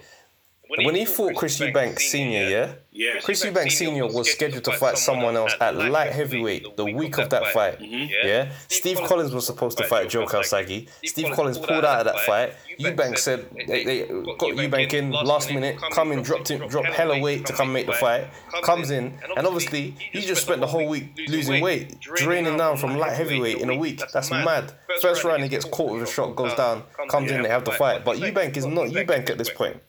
[SPEAKER 1] When he fought Chris Eubank Sr., yeah?
[SPEAKER 2] yeah,
[SPEAKER 1] Chris Eubank Sr. was scheduled to fight someone else at light heavyweight the week of that fight. Mm-hmm. Yeah? Steve Collins was supposed to fight Joe Calzaghe. Steve Collins pulled out of that fight. Eubank said they, they got Eubank in last minute, come in, dropped him, dropped hella weight to come make the fight. Comes in, and obviously he just spent the whole week losing weight, draining down from light heavyweight in a week. That's mad. First round he gets caught with a shot, goes down, comes in, they have the fight. But Eubank is not Eubank at this point.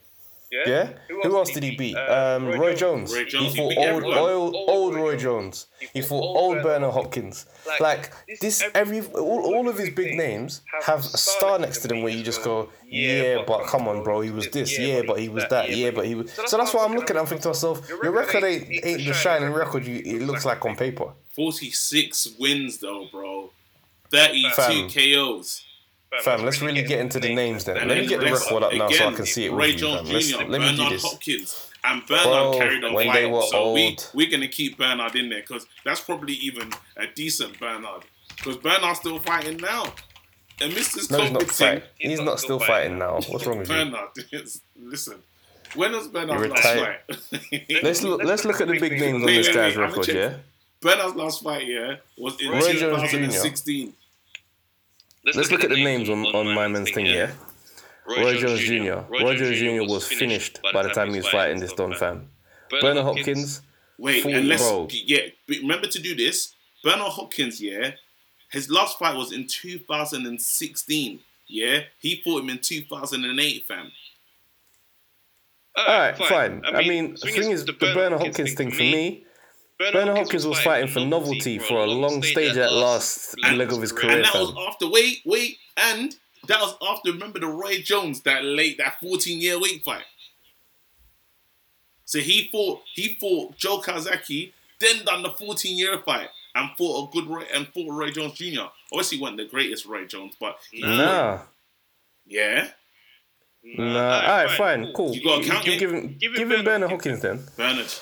[SPEAKER 1] Yeah. Who else did he beat? Um, Roy Jones.
[SPEAKER 2] Roy Jones.
[SPEAKER 1] He fought
[SPEAKER 2] He beat
[SPEAKER 1] old,
[SPEAKER 2] everyone.
[SPEAKER 1] old, old Roy Jones. He fought old Bernard Hopkins. Like this, every all, all of his big names have a star next to them where you just go, yeah, but come on, bro, he was this, yeah, but he was that, yeah, but he was. So that's why I'm looking. At I'm thinking to myself, your record ain't ain't the shining record you it looks like on paper.
[SPEAKER 2] forty-six wins though, bro. Thirty-two KOs.
[SPEAKER 1] Fam, let's really get into the names then. Let me get the record up now so I can see it
[SPEAKER 2] Ray
[SPEAKER 1] with you.
[SPEAKER 2] Jones
[SPEAKER 1] fam. Let's,
[SPEAKER 2] Jr.,
[SPEAKER 1] let me do this.
[SPEAKER 2] Hopkins, and Bernard
[SPEAKER 1] Bro,
[SPEAKER 2] carried on
[SPEAKER 1] when they were
[SPEAKER 2] so
[SPEAKER 1] old.
[SPEAKER 2] we're gonna keep Bernard in there because that's probably even a decent Bernard. Because Bernard's still fighting now, and Mr.
[SPEAKER 1] No, he's not fighting.
[SPEAKER 2] thing,
[SPEAKER 1] He's not still fighting now. What's wrong with you?
[SPEAKER 2] Bernard. Listen, when was Bernard's last fight?
[SPEAKER 1] Let's look. Let's look at the big names on this guy's record. Yeah.
[SPEAKER 2] Bernard's last fight, yeah, was in
[SPEAKER 1] Roy Jones Jr.
[SPEAKER 2] 2016.
[SPEAKER 1] Let's look at the names on, on my man's thing, yeah? Roy Jones Jr. Roy Jones Jr. was finished by the time he was fighting this Don fam. Bernard Hopkins,
[SPEAKER 2] Wait,
[SPEAKER 1] Full
[SPEAKER 2] and let's yeah. Remember to do this. Bernard Hopkins, yeah, his last fight was in 2016. Yeah, he fought him in 2008, fam.
[SPEAKER 1] alright, fine. I mean, the thing is, the Bernard Hopkins thing for me, Bernard Hopkins was fighting for novelty for a long stage at that last leg of his career.
[SPEAKER 2] And that was after wait, wait, and that was after remember the Roy Jones that late that 14 year wait fight. So he fought he fought Joe Calzaghe, then done the 14 year fight and fought a good Roy and fought Roy Jones Jr. Obviously, wasn't the greatest Roy Jones, but he fought-
[SPEAKER 1] Nah,
[SPEAKER 2] yeah,
[SPEAKER 1] nah. Alright, fine, cool.
[SPEAKER 2] You gotta count
[SPEAKER 1] You
[SPEAKER 2] it.
[SPEAKER 1] give him, give him Bernard Hopkins then.
[SPEAKER 2] Bernard.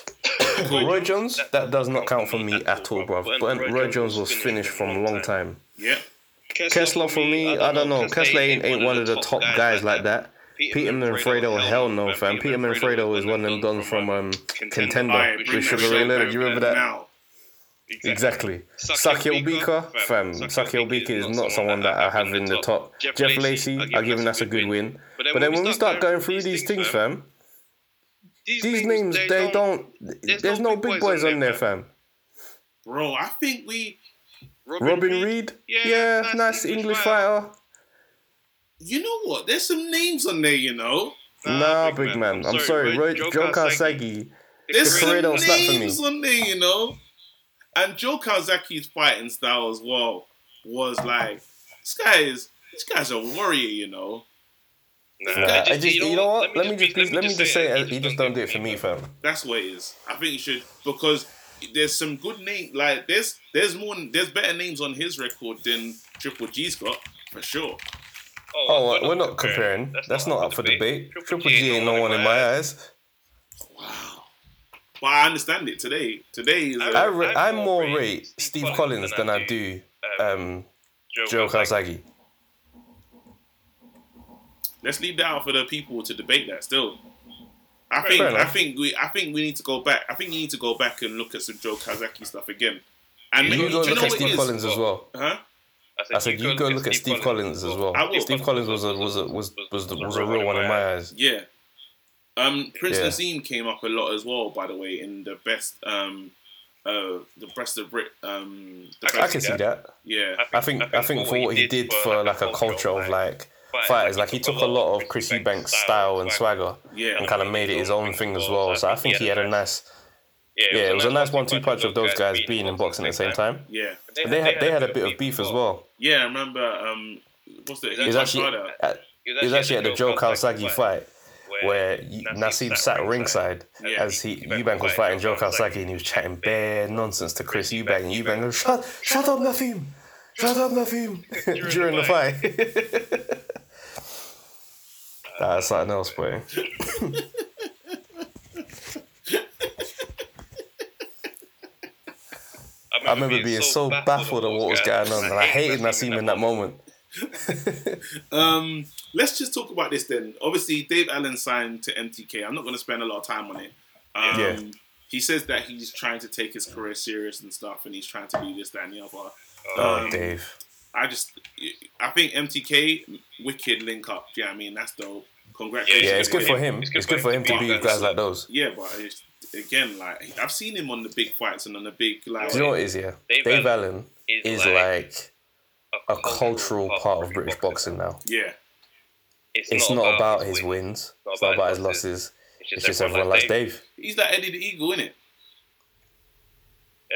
[SPEAKER 1] Roy Jones, that does not count for me at all, bro. But Roy Jones was finished from a long time.
[SPEAKER 2] Yeah.
[SPEAKER 1] Kessler for me, I don't know. Kessler ain't, ain't one of the top guys like that. Peter Manfredo, hell no, fam. Peter Manfredo is one of them done from um, Contender with Sugar Ray Leonard. You remember that?
[SPEAKER 2] Now.
[SPEAKER 1] Exactly. Sakio Bika, fam. Sakio Bika is not someone that I have in the top. Jeff Lacey, I give him that's a good win. But then when we start going through these things, fam, these names, they don't. There's no big boys on there, fam.
[SPEAKER 2] Bro, I think we
[SPEAKER 1] Robin Reid, yeah, nice English fighter.
[SPEAKER 2] you know what? There's some names on there, you know.
[SPEAKER 1] Nah, big man. I'm sorry. Roy, Joe Calzaghe
[SPEAKER 2] there's
[SPEAKER 1] The
[SPEAKER 2] some
[SPEAKER 1] don't snap for me.
[SPEAKER 2] names on there, you know. And Joe Calzaghe's fighting style as well was like this guy is this guy's a warrior, you know.
[SPEAKER 3] Nah,
[SPEAKER 1] Nah,
[SPEAKER 3] just-
[SPEAKER 1] I just, you know what? Let me just,
[SPEAKER 3] be-
[SPEAKER 1] let me just say, it,
[SPEAKER 3] he
[SPEAKER 1] he just don't do it for me,
[SPEAKER 3] fam.
[SPEAKER 1] fam.
[SPEAKER 2] That's what it is. I think you should because there's some good name like there's there's more there's better names on his record than Triple G's got for sure.
[SPEAKER 1] Oh, oh we're not comparing. That's not up for debate. Triple G ain't no one in my eyes.
[SPEAKER 2] Wow. But I understand it today. Today is
[SPEAKER 1] I ra-
[SPEAKER 3] I
[SPEAKER 1] I more
[SPEAKER 3] more
[SPEAKER 1] rate
[SPEAKER 3] rate
[SPEAKER 1] Steve
[SPEAKER 3] Steve
[SPEAKER 1] Collins than I do um, Joe Calzaghe.
[SPEAKER 2] let's leave that out for the people to debate that still. I
[SPEAKER 3] Fair
[SPEAKER 2] think I think we I think we need to go back. I think you need to go back and look at some Joe Calzaghe stuff again. And
[SPEAKER 3] You
[SPEAKER 2] maybe,
[SPEAKER 1] go
[SPEAKER 2] do you
[SPEAKER 1] look
[SPEAKER 2] know
[SPEAKER 1] at
[SPEAKER 2] what it
[SPEAKER 1] Steve
[SPEAKER 2] is?
[SPEAKER 1] Collins as well.
[SPEAKER 2] Huh?
[SPEAKER 1] I said you go look at Steve Collins as well.
[SPEAKER 2] I will.
[SPEAKER 1] Steve Collins was a was a was was the, was a real one in my eyes.
[SPEAKER 2] Yeah. Um, Prince
[SPEAKER 1] Yeah.
[SPEAKER 2] Naseem came up a lot as well, by the way, in the best um, uh, the best of Brit. Um, the
[SPEAKER 1] I can see that.
[SPEAKER 2] yeah.
[SPEAKER 1] I think I think for what he did for like a culture of like fighters, like he took a lot of Chris Eubanks style and swagger
[SPEAKER 2] Yeah.
[SPEAKER 1] and kind of made it his own thing as well. So I think he had a nice yeah, it was a nice one-two punch of those guys being in boxing at the same time.
[SPEAKER 2] Yeah.
[SPEAKER 1] And they had they had a bit of beef as well.
[SPEAKER 2] Yeah, I remember. Um, what's the?
[SPEAKER 1] It was actually at, it was actually at the Joe Calzaghe fight where Naseem sat ringside as he Eubank was fighting Joe Calzaghe and he was chatting bare nonsense to Chris Eubank and Eubank goes, Shut shut up Naseem! Shut up Naseem during the fight. That's something else, boy. I remember being so baffled at what was going on, and I hated Naseem in that moment.
[SPEAKER 2] Um, let's just talk about this then. Obviously, Dave Allen signed to MTK. I'm not going to spend a lot of time on it. Um,
[SPEAKER 1] Yeah.
[SPEAKER 2] He says that he's trying to take his career serious and stuff, and he's trying to do this, that, and the other.
[SPEAKER 1] Oh,
[SPEAKER 2] Um,
[SPEAKER 1] Dave.
[SPEAKER 2] I just, I think MTK, wicked link up. Do you know what I mean? That's dope. Congratulations.
[SPEAKER 1] Yeah, it's good for him.
[SPEAKER 3] It's
[SPEAKER 1] It's
[SPEAKER 3] good
[SPEAKER 1] good
[SPEAKER 3] for
[SPEAKER 1] for
[SPEAKER 3] him
[SPEAKER 1] him
[SPEAKER 3] to
[SPEAKER 1] to
[SPEAKER 3] be
[SPEAKER 1] be with guys like those.
[SPEAKER 2] Yeah, but it's, again, like I've seen him on the big fights and on the big like.
[SPEAKER 1] Do you know what it is, yeah?
[SPEAKER 3] Dave
[SPEAKER 1] Dave
[SPEAKER 3] Allen
[SPEAKER 1] Allen is like a cultural part of British boxing now.
[SPEAKER 2] Yeah,
[SPEAKER 1] It's not about his wins, it's not about his losses. It's just everyone likes Dave.
[SPEAKER 2] he's that Eddie the Eagle, innit?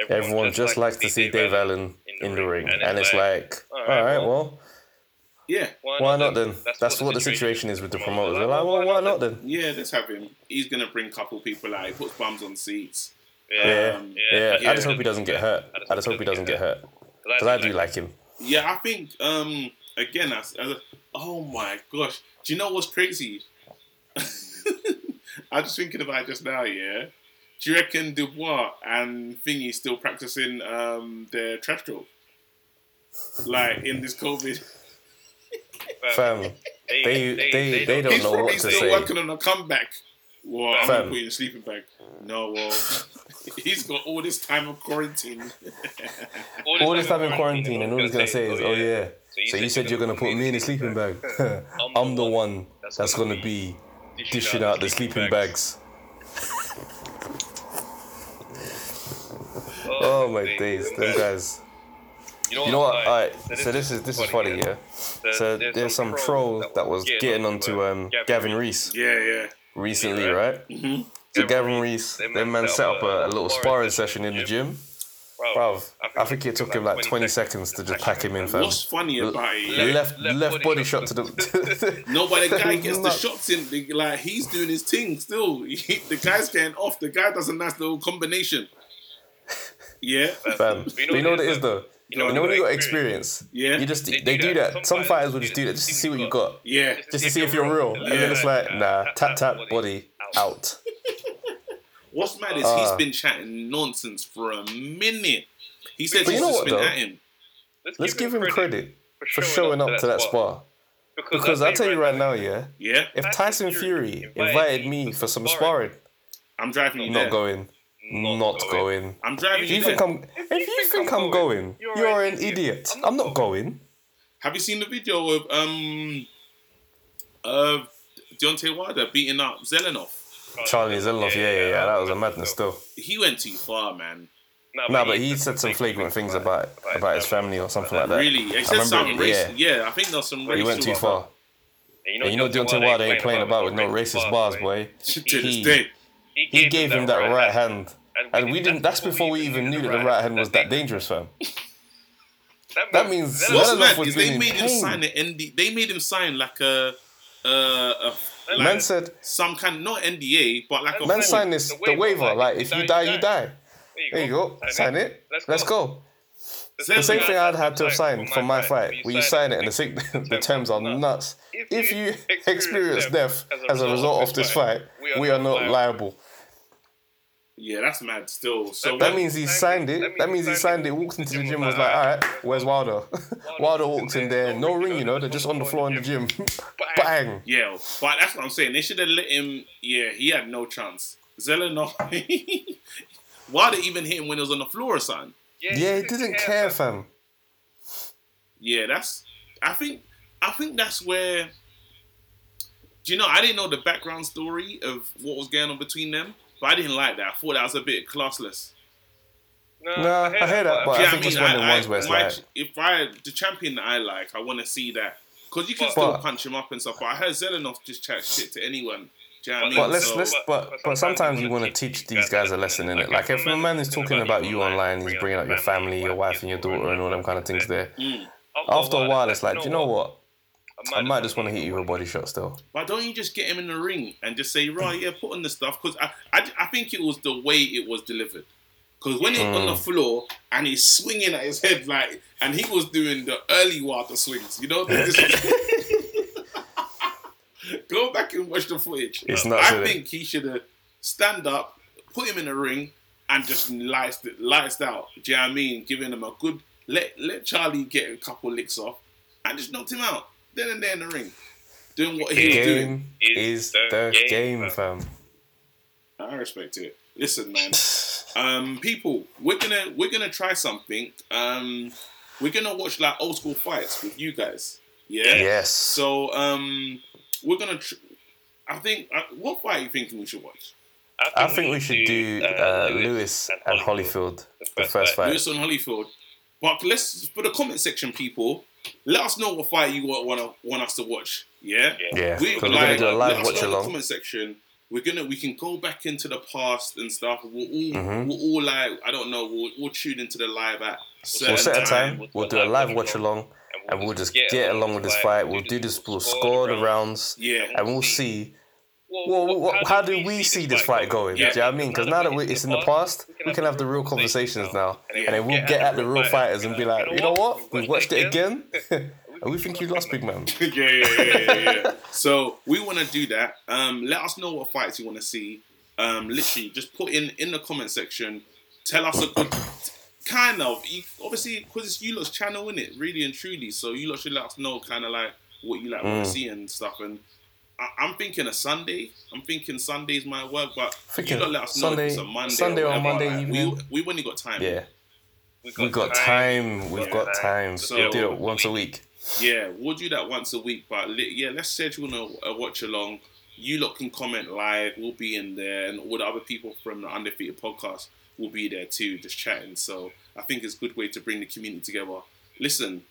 [SPEAKER 1] Everyone just likes to see Dave Allen in the ring. And it's like, all right, well,
[SPEAKER 2] Yeah,
[SPEAKER 1] why not then? That's what the situation is with the promoters. They're like, well, why not then?
[SPEAKER 2] yeah. Let's have him. He's gonna bring a couple people out. He puts bums on seats.
[SPEAKER 1] Yeah,
[SPEAKER 2] Um,
[SPEAKER 1] yeah.
[SPEAKER 2] yeah.
[SPEAKER 1] I just hope he doesn't get hurt. I just hope he doesn't get hurt. Because I do like him.
[SPEAKER 2] Yeah, I think um again as, as a, oh my gosh. Do you know what's crazy? I was thinking about it just now, yeah. Do you reckon Dubois and Thingy still practicing um their trash talk? Like in this COVID.
[SPEAKER 1] Fam, they, they, they don't
[SPEAKER 2] He's
[SPEAKER 1] know what to say.
[SPEAKER 2] He's still
[SPEAKER 1] say.
[SPEAKER 2] working on a comeback. Well, I'm
[SPEAKER 1] Fam.
[SPEAKER 2] gonna put you in a sleeping bag. No, well he's got all this time of quarantine.
[SPEAKER 1] All this time in quarantine, and all he's gonna say is, "Oh yeah, so you said you're gonna put me in a sleeping bag. I'm the one that's gonna be dishing out the sleeping bags." Oh my days, them guys. You know what? Alright, so this is this is funny, yeah. So there's some troll that was getting onto um Gavin Rees
[SPEAKER 2] yeah, yeah.
[SPEAKER 1] recently, right?
[SPEAKER 2] Mhm.
[SPEAKER 1] So Gavin Rees, them man set up a, a little sparring session in the gym. Bruv, I think it took him like 20 seconds to just pack him in, fam.
[SPEAKER 2] What's funny about it? Yeah?
[SPEAKER 1] Left left body shot to the.
[SPEAKER 2] No, but the guy gets the
[SPEAKER 1] Nuts.
[SPEAKER 2] shots in. Like he's doing his thing still. He- the guy's getting off. The guy does a nice little combination. Yeah,
[SPEAKER 1] Fam, but you know what it is though. You know when you got experience,
[SPEAKER 2] Yeah.
[SPEAKER 1] you just they, do that. Some fighters will just do that just to see what you got,
[SPEAKER 2] yeah.
[SPEAKER 1] just to see if you're real, Yeah. and then it's like, nah, tap tap body out.
[SPEAKER 2] What's mad is
[SPEAKER 1] Ah.
[SPEAKER 2] he's been chatting nonsense for a minute. He said
[SPEAKER 1] But
[SPEAKER 2] he's
[SPEAKER 1] you know
[SPEAKER 2] just
[SPEAKER 1] what,
[SPEAKER 2] been
[SPEAKER 1] though?
[SPEAKER 2] at him.
[SPEAKER 1] Let's give him credit for showing up to that spar. Because I tell you right now, yeah,
[SPEAKER 2] Yeah,
[SPEAKER 1] if Tyson Fury invited me for some sparring,
[SPEAKER 2] I'm driving you
[SPEAKER 1] not
[SPEAKER 2] there.
[SPEAKER 1] going, not going.
[SPEAKER 2] I'm driving
[SPEAKER 1] If
[SPEAKER 2] you
[SPEAKER 1] you
[SPEAKER 2] there.
[SPEAKER 1] think I'm, if you think I'm going, you're an idiot. I'm not going.
[SPEAKER 2] Have you seen the video of um of Deontay Wilder beating up Zelenoff?
[SPEAKER 1] Charlie Zelenoff, yeah, yeah, yeah, that was a madness still.
[SPEAKER 2] He went too far, man.
[SPEAKER 1] No, but he said some flagrant things about about his family or something like that.
[SPEAKER 2] Really, he said some
[SPEAKER 1] remember,
[SPEAKER 2] racist. Yeah. I think there's some racial.
[SPEAKER 1] He went too far. And you know Deontay Wilder ain't playing about with no racist bars, boy.
[SPEAKER 2] to this
[SPEAKER 1] He-
[SPEAKER 2] day.
[SPEAKER 1] he gave him that right hand, and we didn't. That's
[SPEAKER 3] that's
[SPEAKER 1] before we even knew that the right hand was that dangerous, fam. That means
[SPEAKER 3] that
[SPEAKER 1] Zelenoff
[SPEAKER 2] What's mad
[SPEAKER 1] was
[SPEAKER 2] is they made him sign an ND. They made him sign like a, uh, a like
[SPEAKER 1] Man said,
[SPEAKER 2] some kind not NDA, but like a
[SPEAKER 1] man
[SPEAKER 2] form.
[SPEAKER 1] signed this
[SPEAKER 3] The
[SPEAKER 1] the
[SPEAKER 3] waiver,
[SPEAKER 1] waiver.
[SPEAKER 3] like,
[SPEAKER 1] Like if you die, you die. There you go. Sign it. Let's go. The same thing I'd had to have signed for my fight, where you sign it and the, sig- the terms are nuts. If you experience death as a result of this fight, we are not liable.
[SPEAKER 2] Yeah, that's mad. Still, so
[SPEAKER 1] That means he signed it. That means he signed it, walked into the gym, was like, all right, where's Wilder? Wilder walks in there, no ring, you know, they're just on the floor in the gym. Bang.
[SPEAKER 2] yeah, but that's what I'm saying. They should have let him. Yeah, he had no chance. Zelenoff. Why did even hit him when he was on the floor or something?
[SPEAKER 1] Yeah, he didn't care, fam.
[SPEAKER 2] Yeah, that's. I think. I think that's where. Do you know? I didn't know the background story of what was going on between them, but I didn't like that. I thought that was a bit classless.
[SPEAKER 1] No, I hear that, but
[SPEAKER 2] Do you
[SPEAKER 1] I
[SPEAKER 2] know
[SPEAKER 1] think it's one of the ones where it's
[SPEAKER 2] my-
[SPEAKER 1] like,
[SPEAKER 2] if I the champion that I like, I want to see that because you can
[SPEAKER 3] But-
[SPEAKER 2] still
[SPEAKER 1] But-
[SPEAKER 2] punch him up and stuff. But I heard Zelenoff just chat shit to anyone. Do you know what I mean?
[SPEAKER 1] But let's
[SPEAKER 2] So-
[SPEAKER 1] let's but but sometimes you want to teach these guys a lesson in it. Like if a man is talking about you online, he's bringing up your family, your wife, and your daughter, and all them kind of things. There,
[SPEAKER 2] Mm.
[SPEAKER 1] after a while, it's like, do you know what? I might just want to hit you with a body shot still.
[SPEAKER 2] Why don't you just get him in the ring and just say, right, yeah, put on the stuff? Because I, I, I think it was the way it was delivered. Because when he's on the mm. floor and he's swinging at his head, like, and he was doing the early water swings, you know? Go back and watch the footage.
[SPEAKER 1] It's nuts,
[SPEAKER 2] I
[SPEAKER 1] isn't
[SPEAKER 2] think he should have stand up, put him in the ring, and just lights it, lights out. Do you know what I mean? Giving him a good let let Charlie get a couple licks off, and just knocked him out. Then and there in the ring, doing what he was doing.
[SPEAKER 1] Is the game, fam.
[SPEAKER 2] I respect it. Listen, man. Um, people, we're gonna we're gonna try something. Um, we're gonna watch like old school fights with you guys. Yeah.
[SPEAKER 1] Yes.
[SPEAKER 2] So um, we're gonna. Tr- I think. Uh, what fight are you thinking we should watch?
[SPEAKER 1] I think we should do uh, Lewis and Holyfield, the first fight.
[SPEAKER 2] Lewis and Holyfield. But let's for the comment section, people. Let us know what fight you want want, want us to watch. Yeah.
[SPEAKER 1] Yeah,
[SPEAKER 2] We
[SPEAKER 1] because we're gonna do a live watch
[SPEAKER 2] know in the
[SPEAKER 1] along.
[SPEAKER 2] comment section. We're gonna we can go back into the past and stuff. We'll all
[SPEAKER 1] Mhm.
[SPEAKER 2] we'll all like I don't know. We'll, we'll tune into the live at certain
[SPEAKER 1] We'll set a
[SPEAKER 2] time.
[SPEAKER 1] time. We'll do a live watch along, and we'll just get along with this fight. We'll do this. We'll score the rounds,
[SPEAKER 2] Yeah.
[SPEAKER 1] and we'll see. Well, what, how do we see this fight going?
[SPEAKER 2] Yeah.
[SPEAKER 1] Do you know what I mean? Because now that we, it's in the past, we can have the real conversations now, and then we'll get at the real fighters and be like, you know what? We've watched it again, and we think you lost, big man.
[SPEAKER 2] yeah, yeah, yeah, yeah. So we want to do that. Um, let us know what fights you want to see. Um, literally, just put in in the comment section. Tell us a good kind of. You, obviously, because it's you lot's channel in it, really and truly. So you lot should let us know kind of like what you like want
[SPEAKER 1] Mm.
[SPEAKER 2] to see and stuff. And I, I'm thinking a Sunday. I'm thinking Sundays might work, but
[SPEAKER 1] Thinking
[SPEAKER 2] you lot let us know
[SPEAKER 1] Sunday-
[SPEAKER 2] if it's a Monday
[SPEAKER 1] Sunday or
[SPEAKER 2] whatever.
[SPEAKER 1] Monday
[SPEAKER 2] Like,
[SPEAKER 1] evening.
[SPEAKER 2] We, we've only got time.
[SPEAKER 1] Yeah, we've got time. We've got time.
[SPEAKER 2] So-
[SPEAKER 1] we'll do it once a week.
[SPEAKER 2] Yeah, we'll do that once a week. But li- yeah, let's schedule a, a watch along. You lot can comment live. We'll be in there, and all the other people from the Undefeated podcast will be there too, just chatting. So I think it's a good way to bring the community together. Listen,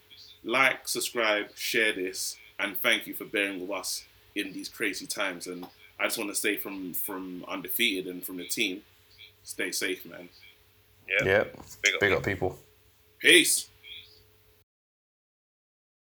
[SPEAKER 2] like, subscribe, share this, and thank you for bearing with us in these crazy times. And I just want to say from from Undefeated and from the team, stay safe, man.
[SPEAKER 1] Yeah,
[SPEAKER 3] Big up.
[SPEAKER 1] big up people.
[SPEAKER 2] Peace.